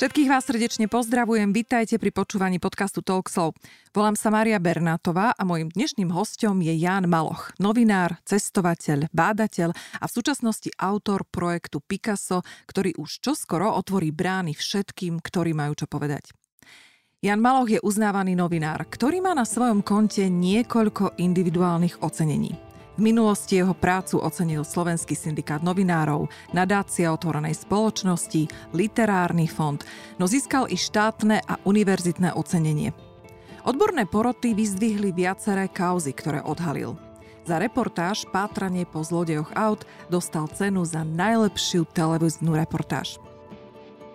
Všetkých vás srdečne pozdravujem, vitajte pri počúvaní podcastu Talkshow. Volám sa Mária Bernátová a môjim dnešným hostom je Ján Maloch, novinár, cestovateľ, bádateľ a v súčasnosti autor projektu Picasso, ktorý už čoskoro otvorí brány všetkým, ktorí majú čo povedať. Jan Maloch je uznávaný novinár, ktorý má na svojom konte niekoľko individuálnych ocenení. V minulosti jeho prácu ocenil Slovenský syndikát novinárov, nadácia otvorenej spoločnosti, literárny fond, no získal i štátne a univerzitné ocenenie. Odborné poroty vyzdvihli viaceré kauzy, ktoré odhalil. Za reportáž Pátranie po zlodejoch aut dostal cenu za najlepšiu televíznu reportáž.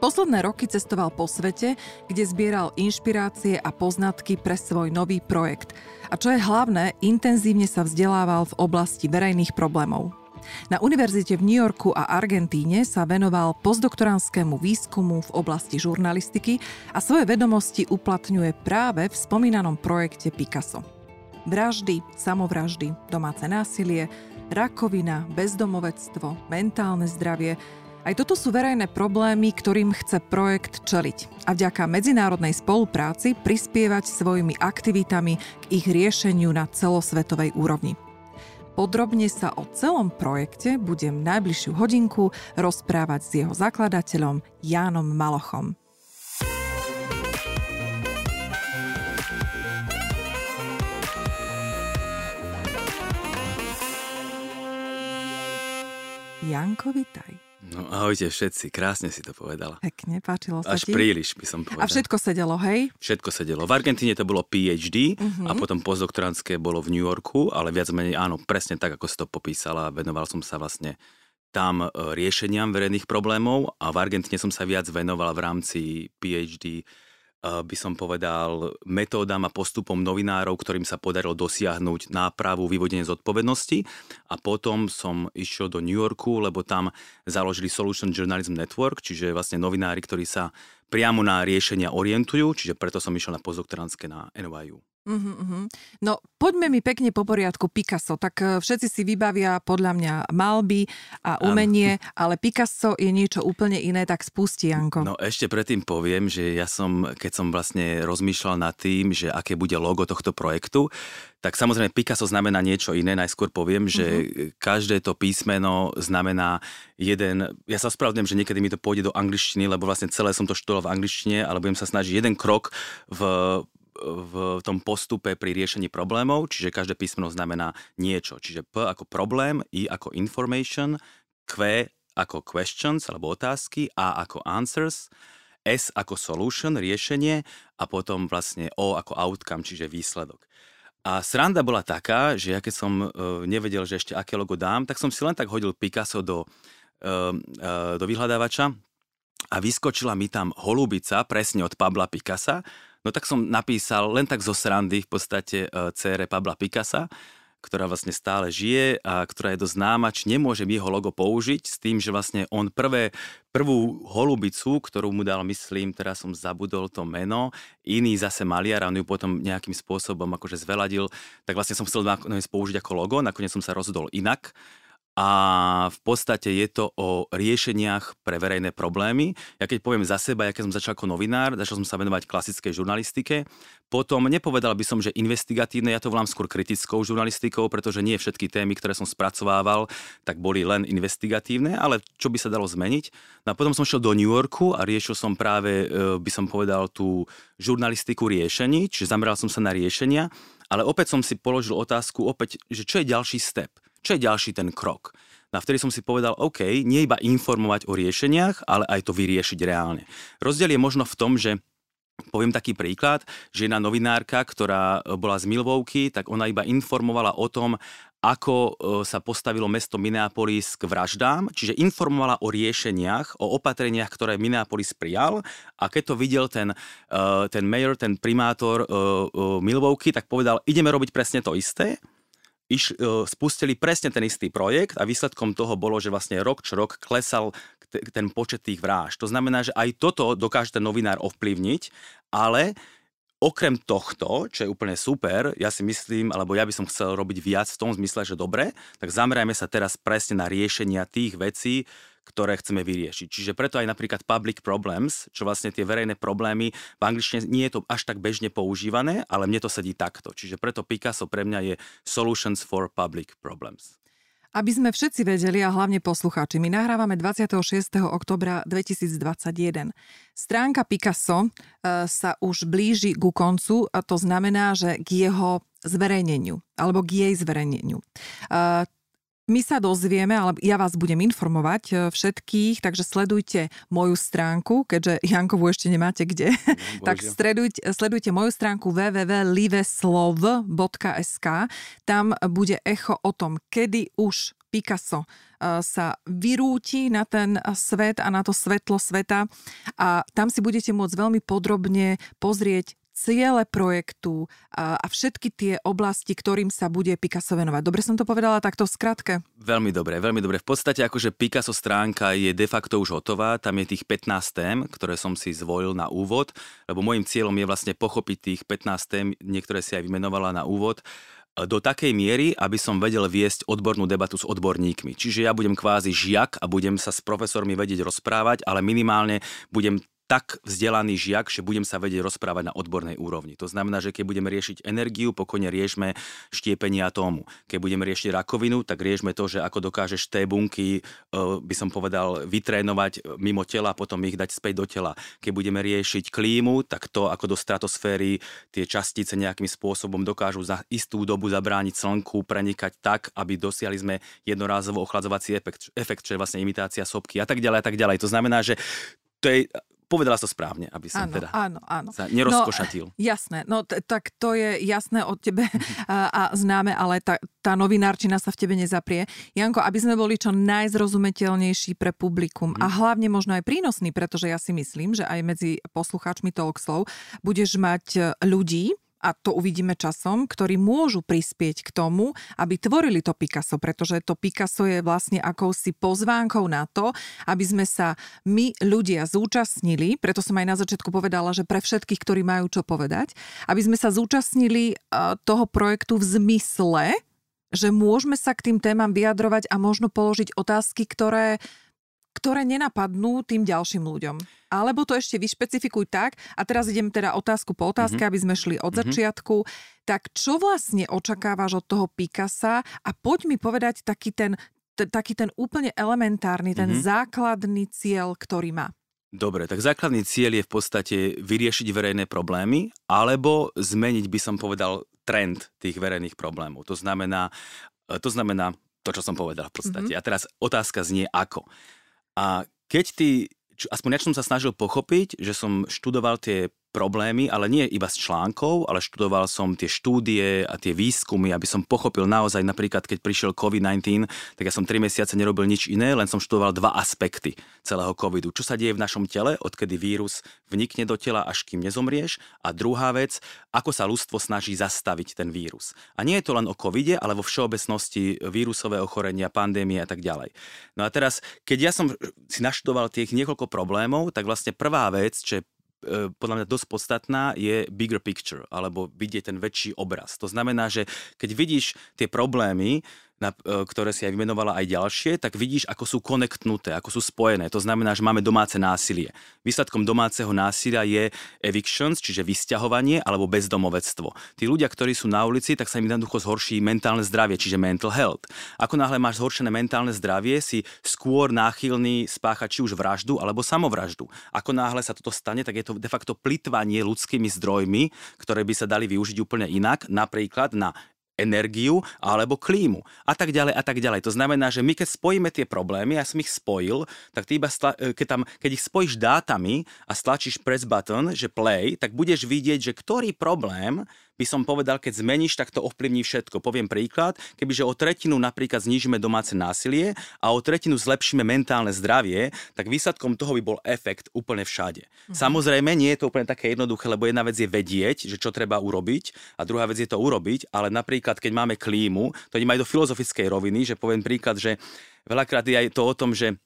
Posledné roky cestoval po svete, kde zbieral inšpirácie a poznatky pre svoj nový projekt. A čo je hlavné, intenzívne sa vzdelával v oblasti verejných problémov. Na univerzite v New Yorku a Argentíne sa venoval postdoktoránskému výskumu v oblasti žurnalistiky a svoje vedomosti uplatňuje práve v spomínanom projekte Picasso. Vraždy, samovraždy, domáce násilie, rakovina, bezdomovectvo, mentálne zdravie – aj toto sú verejné problémy, ktorým chce projekt čeliť a vďaka medzinárodnej spolupráci prispievať svojimi aktivitami k ich riešeniu na celosvetovej úrovni. Podrobne sa o celom projekte budem najbližšiu hodinku rozprávať s jeho zakladateľom Jánom Malochom. Janko, vitaj. No ahojte všetci, krásne si to povedala. Pekne, páčilo sa Až ti? príliš by som povedal. A všetko sedelo, hej? Všetko sedelo. V Argentíne to bolo PhD uh-huh. a mhm. potom postdoktorantské bolo v New Yorku, ale viac menej áno, presne tak, ako si to popísala. Venoval som sa vlastne tam e, riešeniam verejných problémov a v Argentíne som sa viac venoval v rámci PhD by som povedal, metódam a postupom novinárov, ktorým sa podarilo dosiahnuť nápravu, vyvodenie zodpovednosti. A potom som išiel do New Yorku, lebo tam založili Solution Journalism Network, čiže vlastne novinári, ktorí sa priamo na riešenia orientujú, čiže preto som išiel na postdoktorantské na NYU. Uh-huh, uh-huh. No poďme mi pekne po poriadku Picasso. Tak uh, všetci si vybavia podľa mňa malby a umenie, um. ale Picasso je niečo úplne iné, tak spusti, Janko. No ešte predtým poviem, že ja som, keď som vlastne rozmýšľal nad tým, že aké bude logo tohto projektu, tak samozrejme Picasso znamená niečo iné. Najskôr poviem, že uh-huh. každé to písmeno znamená jeden... Ja sa spravedlňujem, že niekedy mi to pôjde do angličtiny, lebo vlastne celé som to študoval v angličtine, ale budem sa snažiť jeden krok v v tom postupe pri riešení problémov, čiže každé písmeno znamená niečo. Čiže P ako problém, I ako information, Q ako questions alebo otázky, A ako answers, S ako solution, riešenie a potom vlastne O ako outcome, čiže výsledok. A sranda bola taká, že ja keď som uh, nevedel, že ešte aké logo dám, tak som si len tak hodil Picasso do, uh, uh, do vyhľadávača a vyskočila mi tam holubica presne od Pabla Picasa No tak som napísal len tak zo srandy v podstate uh, cére Pabla Picasa, ktorá vlastne stále žije a ktorá je dosť známa, či nemôžem jeho logo použiť s tým, že vlastne on prvé, prvú holubicu, ktorú mu dal, myslím, teraz som zabudol to meno, iný zase maliar on ju potom nejakým spôsobom akože zveladil, tak vlastne som chcel nakoniec použiť ako logo, nakoniec som sa rozhodol inak a v podstate je to o riešeniach pre verejné problémy. Ja keď poviem za seba, ja keď som začal ako novinár, začal som sa venovať klasickej žurnalistike, potom nepovedal by som, že investigatívne, ja to volám skôr kritickou žurnalistikou, pretože nie všetky témy, ktoré som spracovával, tak boli len investigatívne, ale čo by sa dalo zmeniť. No a potom som šiel do New Yorku a riešil som práve, e, by som povedal, tú žurnalistiku riešení, čiže zameral som sa na riešenia, ale opäť som si položil otázku, opäť, že čo je ďalší step čo je ďalší ten krok? A vtedy som si povedal, OK, nie iba informovať o riešeniach, ale aj to vyriešiť reálne. Rozdiel je možno v tom, že Poviem taký príklad, že jedna novinárka, ktorá bola z Milvovky, tak ona iba informovala o tom, ako e, sa postavilo mesto Minneapolis k vraždám, čiže informovala o riešeniach, o opatreniach, ktoré Minneapolis prijal a keď to videl ten, e, ten mayor, ten primátor e, Milvovky, tak povedal, ideme robiť presne to isté iš, e, spustili presne ten istý projekt a výsledkom toho bolo, že vlastne rok čo rok klesal ten počet tých vražd. To znamená, že aj toto dokáže ten novinár ovplyvniť, ale okrem tohto, čo je úplne super, ja si myslím, alebo ja by som chcel robiť viac v tom zmysle, že dobre, tak zamerajme sa teraz presne na riešenia tých vecí, ktoré chceme vyriešiť. Čiže preto aj napríklad public problems, čo vlastne tie verejné problémy, v angličtine nie je to až tak bežne používané, ale mne to sedí takto. Čiže preto Picasso pre mňa je Solutions for Public Problems. Aby sme všetci vedeli, a hlavne poslucháči, my nahrávame 26. oktobra 2021. Stránka Picasso e, sa už blíži ku koncu, a to znamená, že k jeho zverejneniu, alebo k jej zverejneniu. My sa dozvieme, ale ja vás budem informovať e, všetkých, takže sledujte moju stránku, keďže Jankovu ešte nemáte kde, no, tak sledujte, sledujte moju stránku www.liveslov.sk. Tam bude echo o tom, kedy už Picasso e, sa vyrúti na ten svet a na to svetlo sveta. A tam si budete môcť veľmi podrobne pozrieť ciele projektu a, a všetky tie oblasti, ktorým sa bude Picasso venovať. Dobre som to povedala takto v skratke? Veľmi dobre, veľmi dobre. V podstate akože Picasso stránka je de facto už hotová, tam je tých 15 tém, ktoré som si zvolil na úvod, lebo môjim cieľom je vlastne pochopiť tých 15 tém, niektoré si aj vymenovala na úvod, do takej miery, aby som vedel viesť odbornú debatu s odborníkmi. Čiže ja budem kvázi žiak a budem sa s profesormi vedieť rozprávať, ale minimálne budem tak vzdelaný žiak, že budem sa vedieť rozprávať na odbornej úrovni. To znamená, že keď budeme riešiť energiu, pokojne riešme štiepenie atómu. Keď budeme riešiť rakovinu, tak riešme to, že ako dokážeš té bunky, e, by som povedal, vytrénovať mimo tela a potom ich dať späť do tela. Keď budeme riešiť klímu, tak to, ako do stratosféry tie častice nejakým spôsobom dokážu za istú dobu zabrániť slnku, prenikať tak, aby dosiahli sme jednorázovo ochladzovací efekt, efekt, čo je vlastne imitácia sopky a tak ďalej a tak ďalej. To znamená, že to je Povedala to správne, aby som áno, teda áno, áno. sa nerozkošatil. No, jasné, no t- tak to je jasné od tebe a, a známe, ale tá, tá novinárčina sa v tebe nezaprie. Janko, aby sme boli čo najzrozumiteľnejší pre publikum hmm. a hlavne možno aj prínosný, pretože ja si myslím, že aj medzi poslucháčmi Talkslov budeš mať e, ľudí, a to uvidíme časom, ktorí môžu prispieť k tomu, aby tvorili to Picasso, pretože to Picasso je vlastne akousi pozvánkou na to, aby sme sa my ľudia zúčastnili, preto som aj na začiatku povedala, že pre všetkých, ktorí majú čo povedať, aby sme sa zúčastnili e, toho projektu v zmysle, že môžeme sa k tým témam vyjadrovať a možno položiť otázky, ktoré ktoré nenapadnú tým ďalším ľuďom. Alebo to ešte vyšpecifikuj tak, a teraz idem teda otázku po otázke, mm-hmm. aby sme šli od mm-hmm. začiatku, tak čo vlastne očakávaš od toho Picasa a poď mi povedať taký ten, t- taký ten úplne elementárny, ten mm-hmm. základný cieľ, ktorý má. Dobre, tak základný cieľ je v podstate vyriešiť verejné problémy alebo zmeniť, by som povedal, trend tých verejných problémov. To znamená, e, to znamená to, čo som povedal v podstate. Mm-hmm. A teraz otázka znie ako. A keď ty, aspoň ja som sa snažil pochopiť, že som študoval tie problémy, ale nie iba z článkov, ale študoval som tie štúdie a tie výskumy, aby som pochopil naozaj napríklad, keď prišiel COVID-19, tak ja som 3 mesiace nerobil nič iné, len som študoval dva aspekty celého covidu. Čo sa deje v našom tele, odkedy vírus vnikne do tela, až kým nezomrieš. A druhá vec, ako sa ľudstvo snaží zastaviť ten vírus. A nie je to len o covide, ale vo všeobecnosti vírusové ochorenia, pandémie a tak ďalej. No a teraz, keď ja som si naštudoval tých niekoľko problémov, tak vlastne prvá vec, čo je podľa mňa dosť podstatná, je bigger picture, alebo vidieť ten väčší obraz. To znamená, že keď vidíš tie problémy, na, e, ktoré si aj vymenovala aj ďalšie, tak vidíš, ako sú konektnuté, ako sú spojené. To znamená, že máme domáce násilie. Výsledkom domáceho násilia je evictions, čiže vysťahovanie alebo bezdomovectvo. Tí ľudia, ktorí sú na ulici, tak sa im jednoducho zhorší mentálne zdravie, čiže mental health. Ako náhle máš zhoršené mentálne zdravie, si skôr náchylný spáchať či už vraždu alebo samovraždu. Ako náhle sa toto stane, tak je to de facto plitvanie ľudskými zdrojmi, ktoré by sa dali využiť úplne inak, napríklad na energiu alebo klímu a tak ďalej a tak ďalej. To znamená, že my keď spojíme tie problémy, ja som ich spojil, tak ty iba, stla, e, keď, tam, keď ich spojíš dátami a stlačíš press button, že play, tak budeš vidieť, že ktorý problém by som povedal, keď zmeníš, tak to ovplyvní všetko. Poviem príklad, kebyže o tretinu napríklad znížime domáce násilie a o tretinu zlepšíme mentálne zdravie, tak výsledkom toho by bol efekt úplne všade. Mhm. Samozrejme, nie je to úplne také jednoduché, lebo jedna vec je vedieť, že čo treba urobiť a druhá vec je to urobiť, ale napríklad, keď máme klímu, to idem aj do filozofickej roviny, že poviem príklad, že veľakrát je aj to o tom, že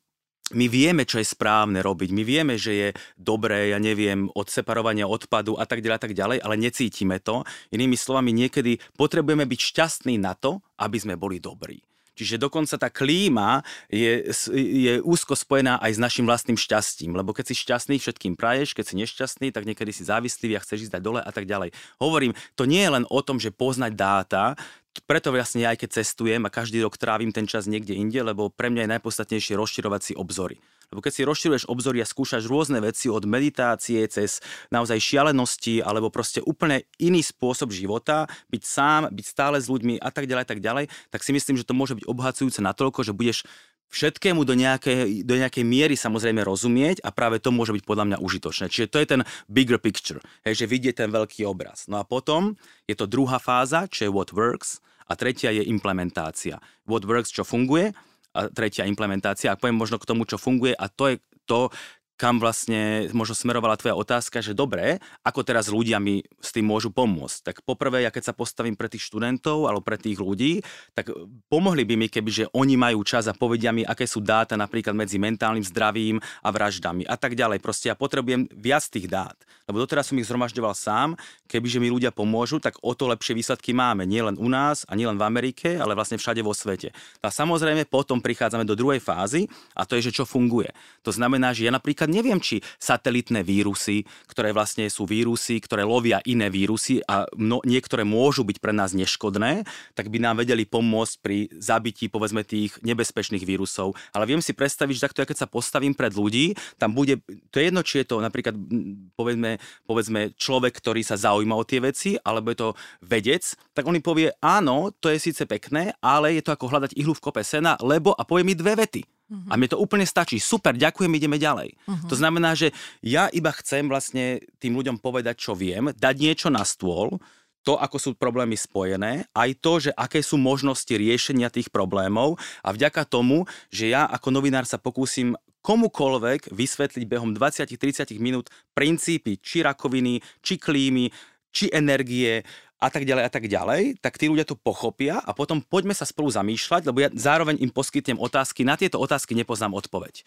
my vieme, čo je správne robiť, my vieme, že je dobré, ja neviem, od separovania odpadu a tak ďalej, a tak ďalej, ale necítime to. Inými slovami, niekedy potrebujeme byť šťastní na to, aby sme boli dobrí. Čiže dokonca tá klíma je, je úzko spojená aj s našim vlastným šťastím, lebo keď si šťastný, všetkým praješ, keď si nešťastný, tak niekedy si závislý a chceš ísť dať dole a tak ďalej. Hovorím, to nie je len o tom, že poznať dáta, preto vlastne aj keď cestujem a každý rok trávim ten čas niekde inde, lebo pre mňa je najpodstatnejšie rozširovať si obzory. Lebo keď si rozširuješ obzory a skúšaš rôzne veci od meditácie cez naozaj šialenosti alebo proste úplne iný spôsob života, byť sám, byť stále s ľuďmi a tak ďalej, tak ďalej, tak si myslím, že to môže byť obohacujúce natoľko, že budeš všetkému do nejakej, do nejakej miery samozrejme rozumieť a práve to môže byť podľa mňa užitočné. Čiže to je ten bigger picture, hej, že vidieť ten veľký obraz. No a potom je to druhá fáza, čo je what works a tretia je implementácia. What works, čo funguje a tretia implementácia. A poviem možno k tomu, čo funguje a to je to, kam vlastne možno smerovala tvoja otázka, že dobre, ako teraz ľudia mi s tým môžu pomôcť. Tak poprvé, ja keď sa postavím pre tých študentov alebo pre tých ľudí, tak pomohli by mi, keby že oni majú čas a povedia mi, aké sú dáta napríklad medzi mentálnym zdravím a vraždami a tak ďalej. Proste ja potrebujem viac tých dát, lebo doteraz som ich zhromažďoval sám, kebyže mi ľudia pomôžu, tak o to lepšie výsledky máme, nielen u nás a nielen v Amerike, ale vlastne všade vo svete. A samozrejme potom prichádzame do druhej fázy a to je, že čo funguje. To znamená, že ja napríklad neviem, či satelitné vírusy, ktoré vlastne sú vírusy, ktoré lovia iné vírusy a mno, niektoré môžu byť pre nás neškodné, tak by nám vedeli pomôcť pri zabití povedzme tých nebezpečných vírusov. Ale viem si predstaviť, že takto, keď sa postavím pred ľudí, tam bude, to je jedno, či je to napríklad povedzme, povedzme človek, ktorý sa zaujíma o tie veci, alebo je to vedec, tak on mi povie, áno, to je síce pekné, ale je to ako hľadať ihlu v kope sena, lebo a povie mi dve vety. Uh-huh. A mne to úplne stačí. Super, ďakujem, ideme ďalej. Uh-huh. To znamená, že ja iba chcem vlastne tým ľuďom povedať, čo viem, dať niečo na stôl, to, ako sú problémy spojené, aj to, že aké sú možnosti riešenia tých problémov a vďaka tomu, že ja ako novinár sa pokúsim komukolvek vysvetliť behom 20-30 minút princípy či rakoviny, či klímy, či energie, a tak ďalej a tak ďalej, tak tí ľudia to pochopia a potom poďme sa spolu zamýšľať, lebo ja zároveň im poskytnem otázky, na tieto otázky nepoznám odpoveď.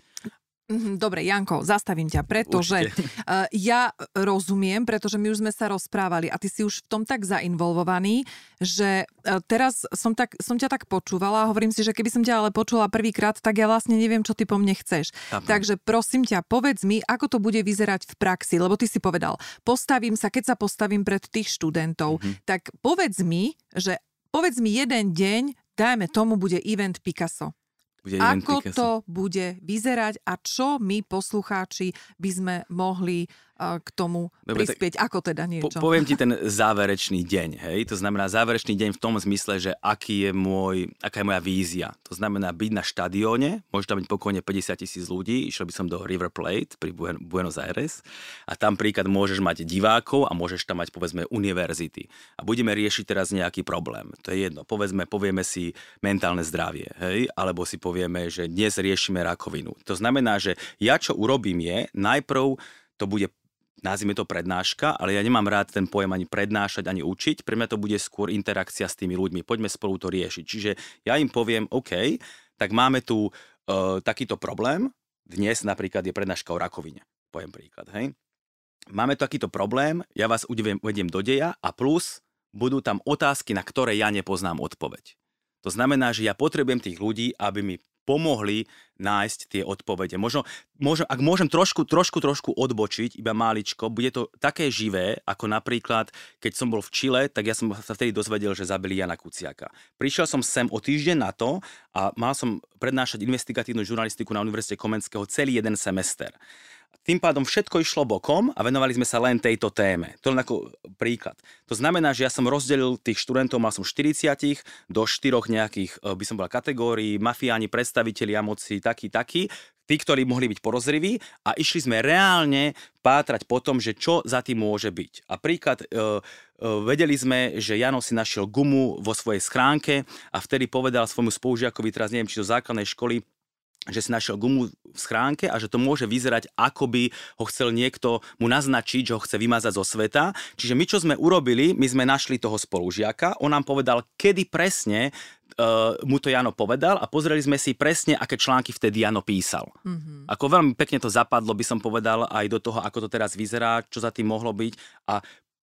Mhm, dobre, Janko, zastavím ťa, pretože uh, ja rozumiem, pretože my už sme sa rozprávali a ty si už v tom tak zainvolvovaný, že uh, teraz som, tak, som ťa tak počúvala a hovorím si, že keby som ťa ale počula prvýkrát, tak ja vlastne neviem, čo ty po mne chceš. Aha. Takže prosím ťa, povedz mi, ako to bude vyzerať v praxi, lebo ty si povedal, postavím sa, keď sa postavím pred tých študentov, mm-hmm. tak povedz mi, že povedz mi jeden deň, dajme tomu, bude event Picasso bude Ako to bude vyzerať a čo my poslucháči by sme mohli k tomu Dobre, prispieť? Tak, Ako teda niečo? Po, poviem ti ten záverečný deň. Hej? To znamená záverečný deň v tom zmysle, že aký je môj, aká je moja vízia. To znamená byť na štadióne, môže tam byť pokojne 50 tisíc ľudí, išiel by som do River Plate pri Buenos Aires a tam príklad môžeš mať divákov a môžeš tam mať povedzme univerzity. A budeme riešiť teraz nejaký problém. To je jedno. Povedzme, povieme si mentálne zdravie, hej? alebo si povieme, že dnes riešime rakovinu. To znamená, že ja čo urobím je, najprv to bude nazvime to prednáška, ale ja nemám rád ten pojem ani prednášať, ani učiť. Pre mňa to bude skôr interakcia s tými ľuďmi. Poďme spolu to riešiť. Čiže ja im poviem, OK, tak máme tu uh, takýto problém. Dnes napríklad je prednáška o rakovine. Poviem príklad, hej. Máme takýto problém, ja vás uvediem do deja a plus budú tam otázky, na ktoré ja nepoznám odpoveď. To znamená, že ja potrebujem tých ľudí, aby mi pomohli nájsť tie odpovede. Možno, možno, ak môžem trošku, trošku, trošku odbočiť, iba máličko, bude to také živé, ako napríklad, keď som bol v Čile, tak ja som sa vtedy dozvedel, že zabili Jana Kuciaka. Prišiel som sem o týždeň na to a mal som prednášať investigatívnu žurnalistiku na Univerzite Komenského celý jeden semester. Tým pádom všetko išlo bokom a venovali sme sa len tejto téme. To len ako príklad. To znamená, že ja som rozdelil tých študentov, mal som 40 do štyroch nejakých, eh, by som bola kategórií, mafiáni, predstaviteľi moci, taký, taký, tí, ktorí mohli byť porozriví a išli sme reálne pátrať po tom, že čo za tým môže byť. A príklad, e, e, vedeli sme, že Jano si našiel gumu vo svojej schránke a vtedy povedal svojmu spolužiakovi, teraz neviem, či do základnej školy, že si našiel gumu v schránke a že to môže vyzerať, ako by ho chcel niekto mu naznačiť, že ho chce vymazať zo sveta. Čiže my, čo sme urobili, my sme našli toho spolužiaka, on nám povedal, kedy presne uh, mu to Jano povedal a pozreli sme si presne, aké články vtedy Jano písal. Mm-hmm. Ako veľmi pekne to zapadlo, by som povedal, aj do toho, ako to teraz vyzerá, čo za tým mohlo byť a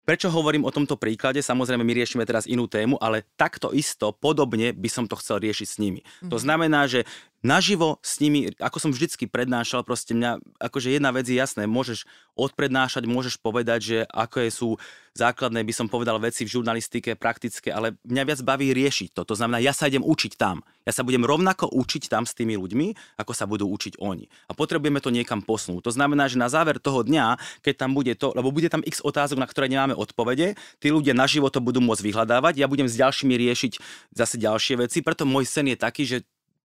prečo hovorím o tomto príklade? Samozrejme, my riešime teraz inú tému, ale takto isto, podobne by som to chcel riešiť s nimi. Mm-hmm. To mhm. znamená, že naživo s nimi, ako som vždycky prednášal, proste mňa, akože jedna vec je jasné, môžeš odprednášať, môžeš povedať, že aké sú základné, by som povedal, veci v žurnalistike, praktické, ale mňa viac baví riešiť to. To znamená, ja sa idem učiť tam. Ja sa budem rovnako učiť tam s tými ľuďmi, ako sa budú učiť oni. A potrebujeme to niekam posunúť. To znamená, že na záver toho dňa, keď tam bude to, lebo bude tam x otázok, na ktoré nemáme odpovede, tí ľudia naživo to budú môcť vyhľadávať, ja budem s ďalšími riešiť zase ďalšie veci, preto môj sen je taký, že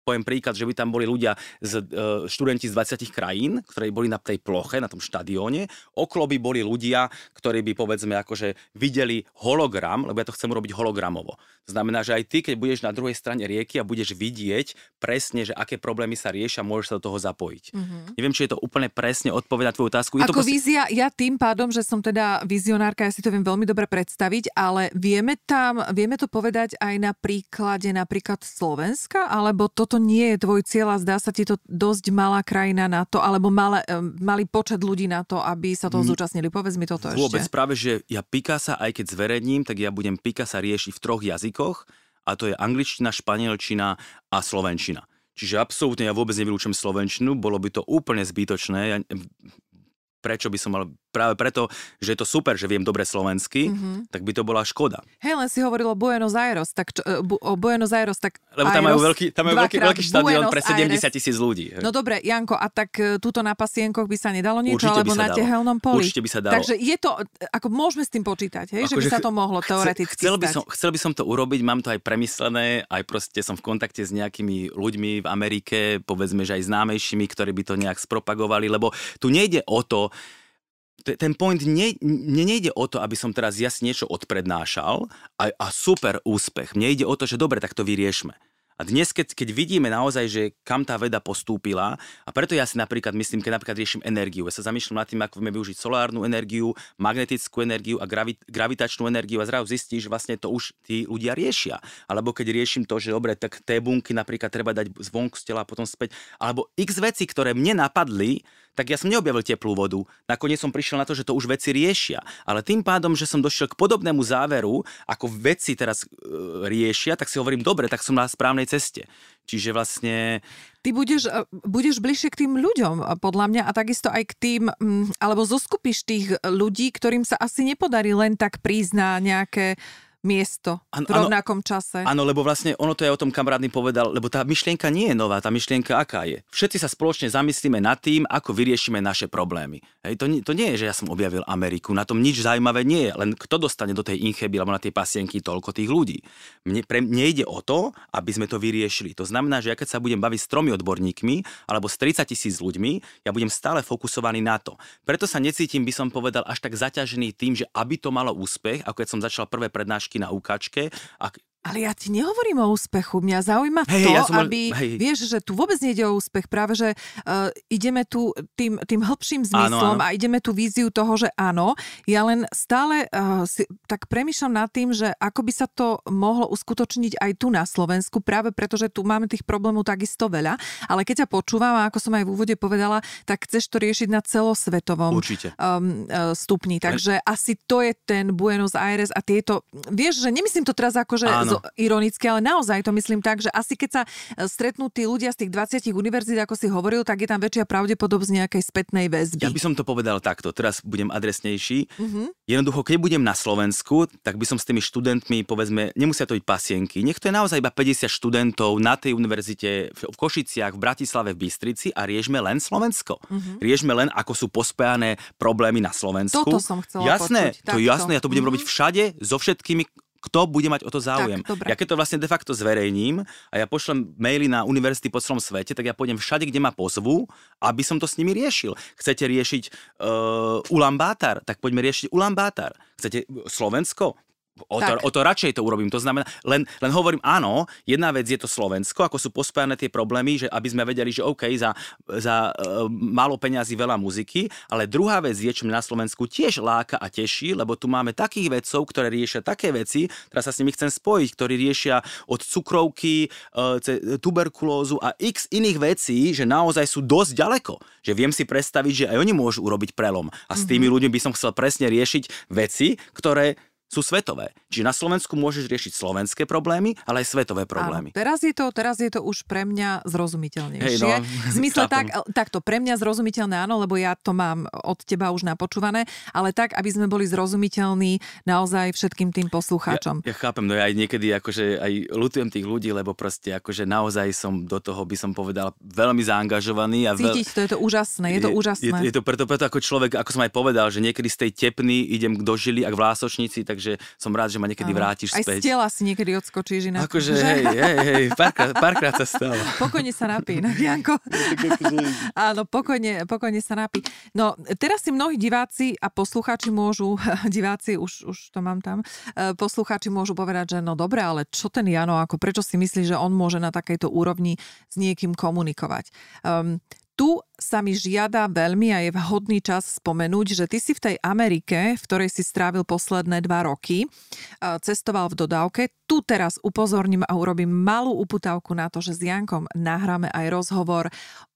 poviem príklad, že by tam boli ľudia, z, e, študenti z 20 krajín, ktorí boli na tej ploche, na tom štadióne. Okolo by boli ľudia, ktorí by povedzme akože videli hologram, lebo ja to chcem urobiť hologramovo. To znamená, že aj ty, keď budeš na druhej strane rieky a budeš vidieť presne, že aké problémy sa riešia, môžeš sa do toho zapojiť. Mm-hmm. Neviem, či je to úplne presne odpoveď na tvoju otázku. Je Ako to proste... vízia, ja tým pádom, že som teda vizionárka, ja si to viem veľmi dobre predstaviť, ale vieme tam, vieme to povedať aj na príklade napríklad Slovenska, alebo toto to nie je tvoj cieľ a zdá sa ti to dosť malá krajina na to, alebo malé, malý počet ľudí na to, aby sa toho mm. zúčastnili? Povedz mi toto Vôbec, ešte. práve, že ja Picasa, aj keď zverejním, tak ja budem Picasa riešiť v troch jazykoch a to je angličtina, španielčina a slovenčina. Čiže absolútne ja vôbec nevylúčam slovenčinu, bolo by to úplne zbytočné. Ja, prečo by som mal práve preto, že je to super, že viem dobre slovensky, mm-hmm. tak by to bola škoda. Hej, len si hovoril o Buenos Aires, tak čo, e, bu, o Buenos Aires, tak Lebo tam majú veľký, tam majú veľký, veľký štadión pre 70 tisíc ľudí. No dobre, Janko, a tak e, túto na pasienkoch by sa nedalo niečo, Určite alebo na tehelnom poli? Určite by sa dalo. Takže je to, ako môžeme s tým počítať, hej, ako že by sa to mohlo chce, teoreticky chcel by, som, chcel by som to urobiť, mám to aj premyslené, aj proste som v kontakte s nejakými ľuďmi v Amerike, povedzme, že aj známejšími, ktorí by to nejak spropagovali, lebo tu nejde o to, ten point, ne, mne nejde o to, aby som teraz jasne niečo odprednášal a, a super úspech. Mne ide o to, že dobre, tak to vyriešme. A dnes, keď, keď vidíme naozaj, že kam tá veda postúpila, a preto ja si napríklad myslím, keď napríklad riešim energiu, ja sa zamýšľam nad tým, ako vieme využiť solárnu energiu, magnetickú energiu a gravi, gravitačnú energiu a zrazu zistíš, že vlastne to už tí ľudia riešia. Alebo keď riešim to, že dobre, tak tie bunky napríklad treba dať zvonku z tela a potom späť. Alebo x veci, ktoré mne napadli, tak ja som neobjavil teplú vodu. Nakoniec som prišiel na to, že to už veci riešia. Ale tým pádom, že som došiel k podobnému záveru, ako veci teraz e, riešia, tak si hovorím, dobre, tak som na správnej ceste. Čiže vlastne... Ty budeš, e, budeš bližšie k tým ľuďom, e, podľa mňa, a takisto aj k tým, alebo zoskupíš tých ľudí, ktorým sa asi nepodarí len tak prísť na nejaké miesto ano, v rovnakom ano, čase. Áno, lebo vlastne ono to je o tom kamarát mi povedal, lebo tá myšlienka nie je nová, tá myšlienka aká je. Všetci sa spoločne zamyslíme nad tým, ako vyriešime naše problémy. Hej, to, to nie je, že ja som objavil Ameriku, na tom nič zaujímavé nie je, len kto dostane do tej incheby alebo na tie pasienky toľko tých ľudí. Mne, pre, mne ide o to, aby sme to vyriešili. To znamená, že ja keď sa budem baviť s tromi odborníkmi alebo s 30 tisíc ľuďmi, ja budem stále fokusovaný na to. Preto sa necítim, by som povedal, až tak zaťažený tým, že aby to malo úspech, ako keď som začal prvé prednášky na ukáčke. A ale ja ti nehovorím o úspechu. Mňa zaujíma hey, to, ja som aby... Hej. Vieš, že tu vôbec nejde o úspech. Práve, že uh, ideme tu tým, tým hĺbším zmyslom áno, áno. a ideme tu víziu toho, že áno. Ja len stále uh, si, tak premyšľam nad tým, že ako by sa to mohlo uskutočniť aj tu na Slovensku, práve preto, že tu máme tých problémov takisto veľa. Ale keď ťa počúvam, a ako som aj v úvode povedala, tak chceš to riešiť na celosvetovom Um, stupni. Takže Pre... asi to je ten Buenos Aires a tieto... Vieš, že nemyslím to teraz ako, že áno ironicky, ale naozaj to myslím tak, že asi keď sa e, stretnú tí ľudia z tých 20 univerzít, ako si hovoril, tak je tam väčšia pravdepodobnosť nejakej spätnej väzby. Ja by som to povedal takto, teraz budem adresnejší. Mm-hmm. Jednoducho, keď budem na Slovensku, tak by som s tými študentmi, povedzme, nemusia to byť pasienky. Nech to je naozaj iba 50 študentov na tej univerzite v Košiciach, v Bratislave, v Bystrici a riešme len Slovensko. Mm-hmm. Riešme len, ako sú pospejané problémy na Slovensku. Toto som chcela Jasné, počuť. to je jasné, ja to budem mm-hmm. robiť všade, so všetkými kto bude mať o to záujem. Tak, ja keď to vlastne de facto zverejním a ja pošlem maily na univerzity po celom svete, tak ja pôjdem všade, kde ma pozvú, aby som to s nimi riešil. Chcete riešiť uh, Ulambátar, tak poďme riešiť Ulambátar. Chcete Slovensko? O to, o to radšej to urobím. To znamená, len, len hovorím, áno, jedna vec je to Slovensko, ako sú pospájane tie problémy, že aby sme vedeli, že OK, za, za uh, málo peňazí veľa muziky, ale druhá vec je, čo mňa na Slovensku tiež láka a teší, lebo tu máme takých vedcov, ktoré riešia také veci, teraz sa s nimi chcem spojiť, ktorí riešia od cukrovky, uh, tuberkulózu a x iných vecí, že naozaj sú dosť ďaleko. Že viem si predstaviť, že aj oni môžu urobiť prelom. A s tými mm-hmm. ľuďmi by som chcel presne riešiť veci, ktoré sú svetové. Čiže na Slovensku môžeš riešiť slovenské problémy, ale aj svetové problémy. Áno, teraz, je to, teraz je to už pre mňa zrozumiteľnejšie. Hey, no, v zmysle tak, takto, pre mňa zrozumiteľné áno, lebo ja to mám od teba už napočúvané, ale tak, aby sme boli zrozumiteľní naozaj všetkým tým poslucháčom. Ja, ja chápem, no ja aj niekedy akože aj ľutujem tých ľudí, lebo proste akože naozaj som do toho, by som povedal, veľmi zaangažovaný. A veľ... Cítiť to, je to úžasné, je to úžasné. Je, je, je to preto, preto ako človek, ako som aj povedal, že niekedy z tej tepny idem k dožili a k vlásočnici, tak takže som rád, že ma niekedy Áno. vrátiš späť. Aj z tela si niekedy odskočíš inak. Akože, hej, hej, hej, párkrát, párkrát sa stalo. Pokojne sa napí, no, Janko. Áno, pokojne, pokojne sa napí. No, teraz si mnohí diváci a poslucháči môžu, diváci, už, už to mám tam, e, poslucháči môžu povedať, že no dobre, ale čo ten Jano, ako prečo si myslí, že on môže na takejto úrovni s niekým komunikovať? Um, tu sa mi žiada veľmi a je vhodný čas spomenúť, že ty si v tej Amerike, v ktorej si strávil posledné dva roky, cestoval v dodávke. Tu teraz upozorním a urobím malú uputávku na to, že s Jankom nahráme aj rozhovor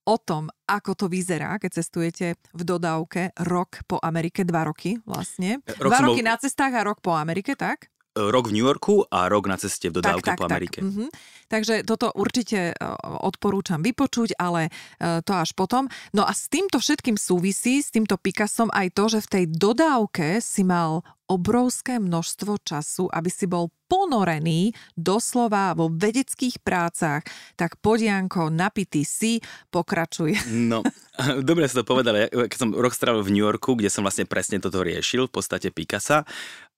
o tom, ako to vyzerá, keď cestujete v dodávke rok po Amerike, dva roky vlastne. Rok dva roky bol... na cestách a rok po Amerike, tak? Rok v New Yorku a rok na ceste v dodávke tak, tak, po Amerike. Tak. Mm-hmm. Takže toto určite e, odporúčam vypočuť, ale e, to až potom. No a s týmto všetkým súvisí, s týmto Picassom aj to, že v tej dodávke si mal obrovské množstvo času, aby si bol ponorený doslova vo vedeckých prácach. Tak podianko, napitý si, pokračuje. No, dobre si to povedal. Keď som rok strávil v New Yorku, kde som vlastne presne toto riešil, v podstate Picasa,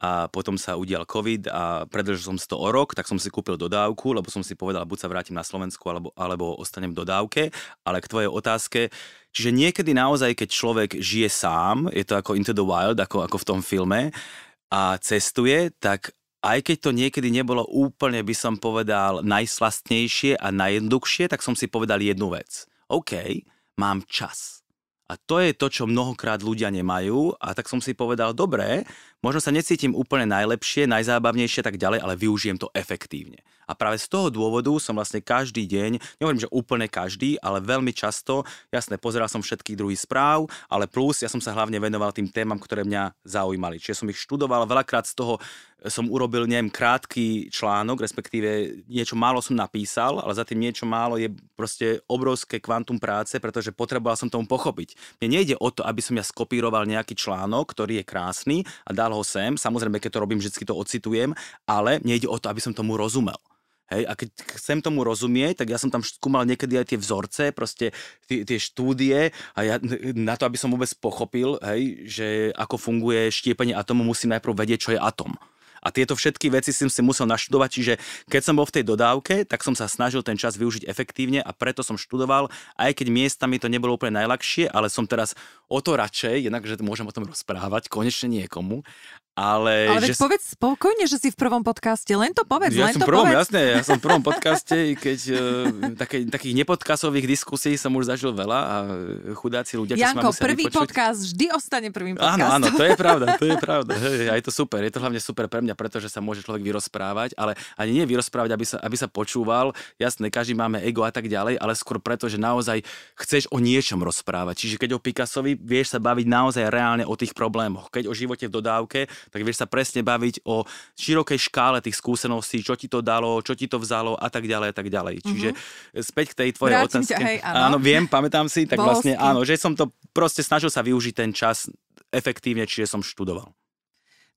a potom sa udial COVID a predržil som si to o rok, tak som si kúpil dodávku, lebo som si povedal, buď sa vrátim na Slovensku, alebo, alebo ostanem v dodávke. Ale k tvojej otázke, čiže niekedy naozaj, keď človek žije sám, je to ako Into the Wild, ako, ako v tom filme, a cestuje, tak aj keď to niekedy nebolo úplne, by som povedal, najslastnejšie a najjednoduchšie, tak som si povedal jednu vec. OK, mám čas. A to je to, čo mnohokrát ľudia nemajú a tak som si povedal, dobre, Možno sa necítim úplne najlepšie, najzábavnejšie tak ďalej, ale využijem to efektívne. A práve z toho dôvodu som vlastne každý deň, nehovorím, že úplne každý, ale veľmi často, jasne, pozeral som všetkých druhých správ, ale plus ja som sa hlavne venoval tým témam, ktoré mňa zaujímali. Čiže som ich študoval, veľakrát z toho som urobil, neviem, krátky článok, respektíve niečo málo som napísal, ale za tým niečo málo je proste obrovské kvantum práce, pretože potreboval som tomu pochopiť. Mne nejde o to, aby som ja skopíroval nejaký článok, ktorý je krásny a dal ho sem. Samozrejme, keď to robím, vždy to ocitujem, ale nejde o to, aby som tomu rozumel. Hej, a keď chcem tomu rozumieť, tak ja som tam skúmal niekedy aj tie vzorce, proste tie, tie štúdie a ja na to, aby som vôbec pochopil, hej, že ako funguje štiepenie atomu, musím najprv vedieť, čo je atom. A tieto všetky veci som si musel naštudovať, čiže keď som bol v tej dodávke, tak som sa snažil ten čas využiť efektívne a preto som študoval, aj keď miestami to nebolo úplne najľahšie, ale som teraz o to radšej, jednak, že môžem o tom rozprávať, konečne niekomu, ale... Ale že... povedz spokojne, že si v prvom podcaste, len to povedz, ja len som to prvom, povedz. Jasne, ja som v prvom podcaste, keď uh, také, takých nepodkazových diskusí som už zažil veľa a chudáci ľudia, čo Janko, sa prvý vypočuť. podcast vždy ostane prvým podcastom. Áno, áno, to je pravda, to je pravda. Hej, a je to super, je to hlavne super pre mňa, pretože sa môže človek vyrozprávať, ale ani nie vyrozprávať, aby sa, aby sa počúval. Jasné, každý máme ego a tak ďalej, ale skôr preto, že naozaj chceš o niečom rozprávať. Čiže keď o Picassovi vieš sa baviť naozaj reálne o tých problémoch. Keď o živote v dodávke, tak vieš sa presne baviť o širokej škále tých skúseností, čo ti to dalo, čo ti to vzalo a tak ďalej a tak ďalej. Mm-hmm. Čiže späť k tej tvojej Vrátim otázke. Ťa, hej, áno. áno, viem, pamätám si, tak Bolsky. vlastne áno, že som to proste snažil sa využiť ten čas efektívne, čiže som študoval.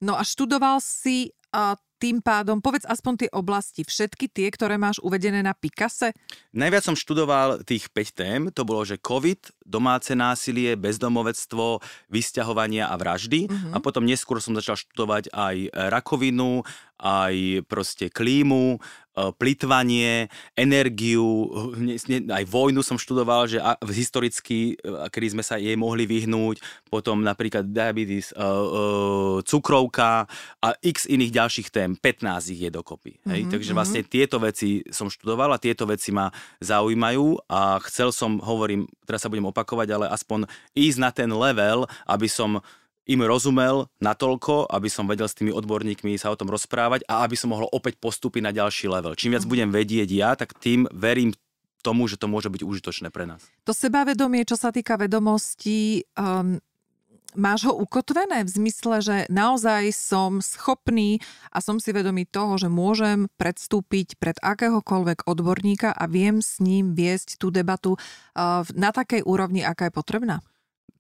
No a študoval si a tým pádom, povedz aspoň tie oblasti, všetky tie, ktoré máš uvedené na Pikase? Najviac som študoval tých 5 tém, to bolo, že COVID, domáce násilie, bezdomovectvo, vysťahovania a vraždy. Uh-huh. A potom neskôr som začal študovať aj rakovinu, aj proste klímu, E, plitvanie, energiu, aj vojnu som študoval, že historicky, e, kedy sme sa jej mohli vyhnúť, potom napríklad diabetes, e, cukrovka a x iných ďalších tém, 15 ich je dokopy. Hej? Mm-hmm. Takže vlastne tieto veci som študoval a tieto veci ma zaujímajú a chcel som, hovorím, teraz sa budem opakovať, ale aspoň ísť na ten level, aby som im rozumel natoľko, aby som vedel s tými odborníkmi sa o tom rozprávať a aby som mohol opäť postúpiť na ďalší level. Čím viac mhm. budem vedieť ja, tak tým verím tomu, že to môže byť užitočné pre nás. To sebavedomie, čo sa týka vedomostí, um, máš ho ukotvené v zmysle, že naozaj som schopný a som si vedomý toho, že môžem predstúpiť pred akéhokoľvek odborníka a viem s ním viesť tú debatu uh, na takej úrovni, aká je potrebná?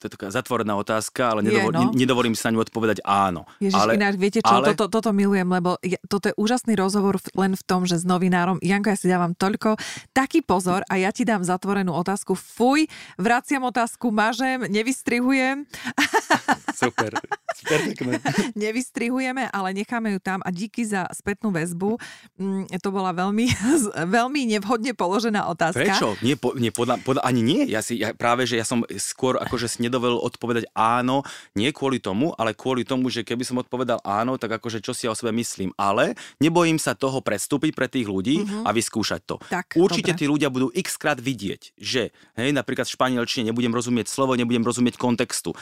To je taká zatvorená otázka, ale nedovol, je, no. nedovolím si na ňu odpovedať áno. Ježiš, ale, ináč, viete čo, ale... toto, toto milujem, lebo ja, toto je úžasný rozhovor len v tom, že s novinárom, Janko, ja si dávam toľko, taký pozor a ja ti dám zatvorenú otázku, fuj, vraciam otázku, mažem, nevystrihujem. Super, super pekné. Nevystrihujeme, ale necháme ju tam a díky za spätnú väzbu. Mm, to bola veľmi, veľmi nevhodne položená otázka. Prečo? Nie, po, nie podľa, podľa, ani nie. Ja si, ja, práve, že ja som skôr akože si nedovolil odpovedať áno, nie kvôli tomu, ale kvôli tomu, že keby som odpovedal áno, tak akože čo si ja o sebe myslím. Ale nebojím sa toho predstúpiť pre tých ľudí uh-huh. a vyskúšať to. Tak, Určite dobre. tí ľudia budú x krát vidieť, že hej, napríklad v španielčine nebudem rozumieť slovo, nebudem rozumieť kontextu,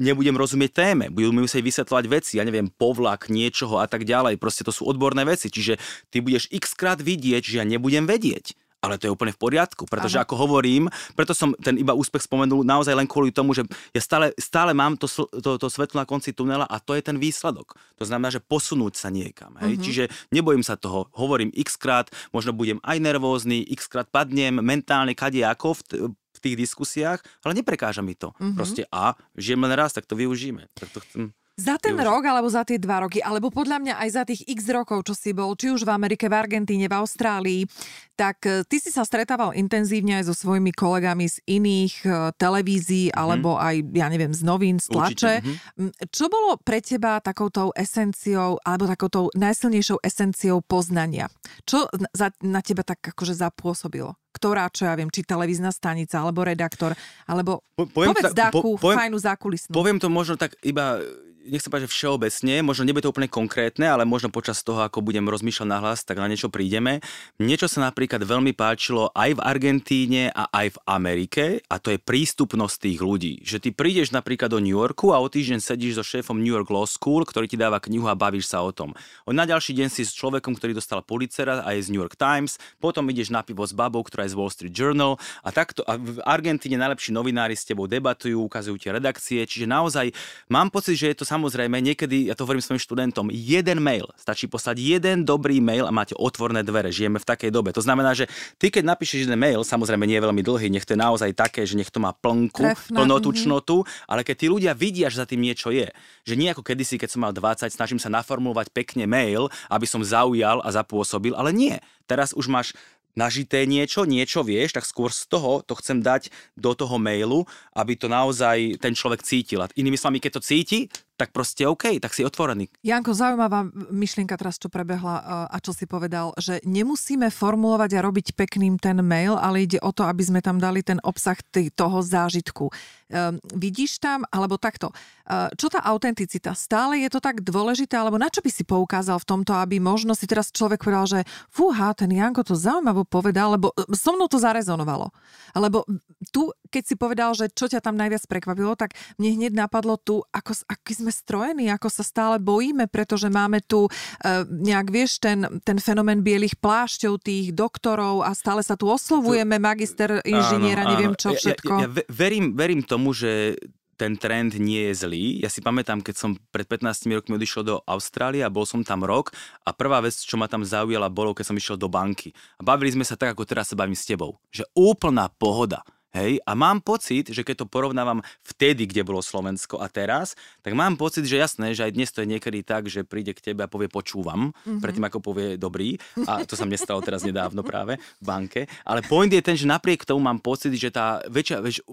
nebudem rozumieť téme, budú mi musieť vysvetľovať veci, ja neviem, povlak niečoho a tak ďalej. Proste to sú odborné veci, čiže ty budeš x krát vidieť, že ja nebudem vedieť ale to je úplne v poriadku, pretože Aha. ako hovorím, preto som ten iba úspech spomenul naozaj len kvôli tomu, že ja stále, stále mám to, to, to svetlo na konci tunela a to je ten výsledok. To znamená, že posunúť sa niekam. Hej? Uh-huh. Čiže nebojím sa toho, hovorím x krát, možno budem aj nervózny, x krát padnem mentálne kadejako v, v tých diskusiách, ale neprekáža mi to. Uh-huh. Proste a žijem len raz, tak to využijeme. Tak to chcem... Za ten rok, alebo za tie dva roky, alebo podľa mňa aj za tých x rokov, čo si bol, či už v Amerike, v Argentíne, v Austrálii, tak e, ty si sa stretával intenzívne aj so svojimi kolegami z iných e, televízií, mm-hmm. alebo aj, ja neviem, z novín, z tlače. Mm-hmm. Čo bolo pre teba takoutou esenciou, alebo takoutou najsilnejšou esenciou poznania? Čo za, na teba tak akože zapôsobilo? ktorá, čo ja viem, či televízna stanica, alebo redaktor, alebo po, poviem povedz ta, dáku po, poviem, fajnú zákulisnú. Poviem to možno tak iba nechcem povedať, že všeobecne, možno nebude to úplne konkrétne, ale možno počas toho, ako budem rozmýšľať na hlas, tak na niečo prídeme. Niečo sa napríklad veľmi páčilo aj v Argentíne a aj v Amerike a to je prístupnosť tých ľudí. Že ty prídeš napríklad do New Yorku a o týždeň sedíš so šéfom New York Law School, ktorý ti dáva knihu a bavíš sa o tom. O na ďalší deň si s človekom, ktorý dostal policera a je z New York Times, potom ideš na pivo s babou, ktorá je z Wall Street Journal a takto a v Argentíne najlepší novinári s tebou debatujú, ukazujú ti redakcie, čiže naozaj mám pocit, že je to samozrejme, niekedy, ja to hovorím svojim študentom, jeden mail, stačí poslať jeden dobrý mail a máte otvorné dvere. Žijeme v takej dobe. To znamená, že ty keď napíšeš jeden mail, samozrejme nie je veľmi dlhý, nech to je naozaj také, že nech to má plnku, Trefná, plnotučnotu, mm-hmm. ale keď tí ľudia vidia, že za tým niečo je, že nie ako kedysi, keď som mal 20, snažím sa naformulovať pekne mail, aby som zaujal a zapôsobil, ale nie. Teraz už máš nažité niečo, niečo vieš, tak skôr z toho to chcem dať do toho mailu, aby to naozaj ten človek cítil. A inými slovami, keď to cíti, tak proste OK, tak si otvorený. Janko, zaujímavá myšlienka teraz, čo prebehla eh, a čo si povedal, že nemusíme formulovať a robiť pekným ten mail, ale ide o to, aby sme tam dali ten obsah toho zážitku. Um, vidíš tam, alebo takto, uh, čo tá autenticita? Stále je to tak dôležité, alebo na čo by si poukázal v tomto, aby možno si teraz človek povedal, že fúha, ten Janko to zaujímavo povedal, lebo eh, so mnou to zarezonovalo. Lebo tu, keď si povedal, že čo ťa tam najviac prekvapilo, tak mne hneď napadlo tu, ako, aký sme strojení, ako sa stále bojíme, pretože máme tu uh, nejak, vieš, ten, ten fenomén bielých plášťov, tých doktorov a stále sa tu oslovujeme, magister, inžiniera, neviem čo všetko. Ja, ja, ja verím, verím to, tomu, že ten trend nie je zlý. Ja si pamätám, keď som pred 15 rokmi odišiel do Austrálie a bol som tam rok a prvá vec, čo ma tam zaujala, bolo, keď som išiel do banky. A bavili sme sa tak, ako teraz sa bavím s tebou. Že úplná pohoda. Hej, a mám pocit, že keď to porovnávam vtedy, kde bolo Slovensko a teraz, tak mám pocit, že jasné, že aj dnes to je niekedy tak, že príde k tebe a povie počúvam, mm-hmm. predtým ako povie dobrý. A to sa mne stalo teraz nedávno práve v banke. Ale point je ten, že napriek tomu mám pocit, že tá väčšia, väč,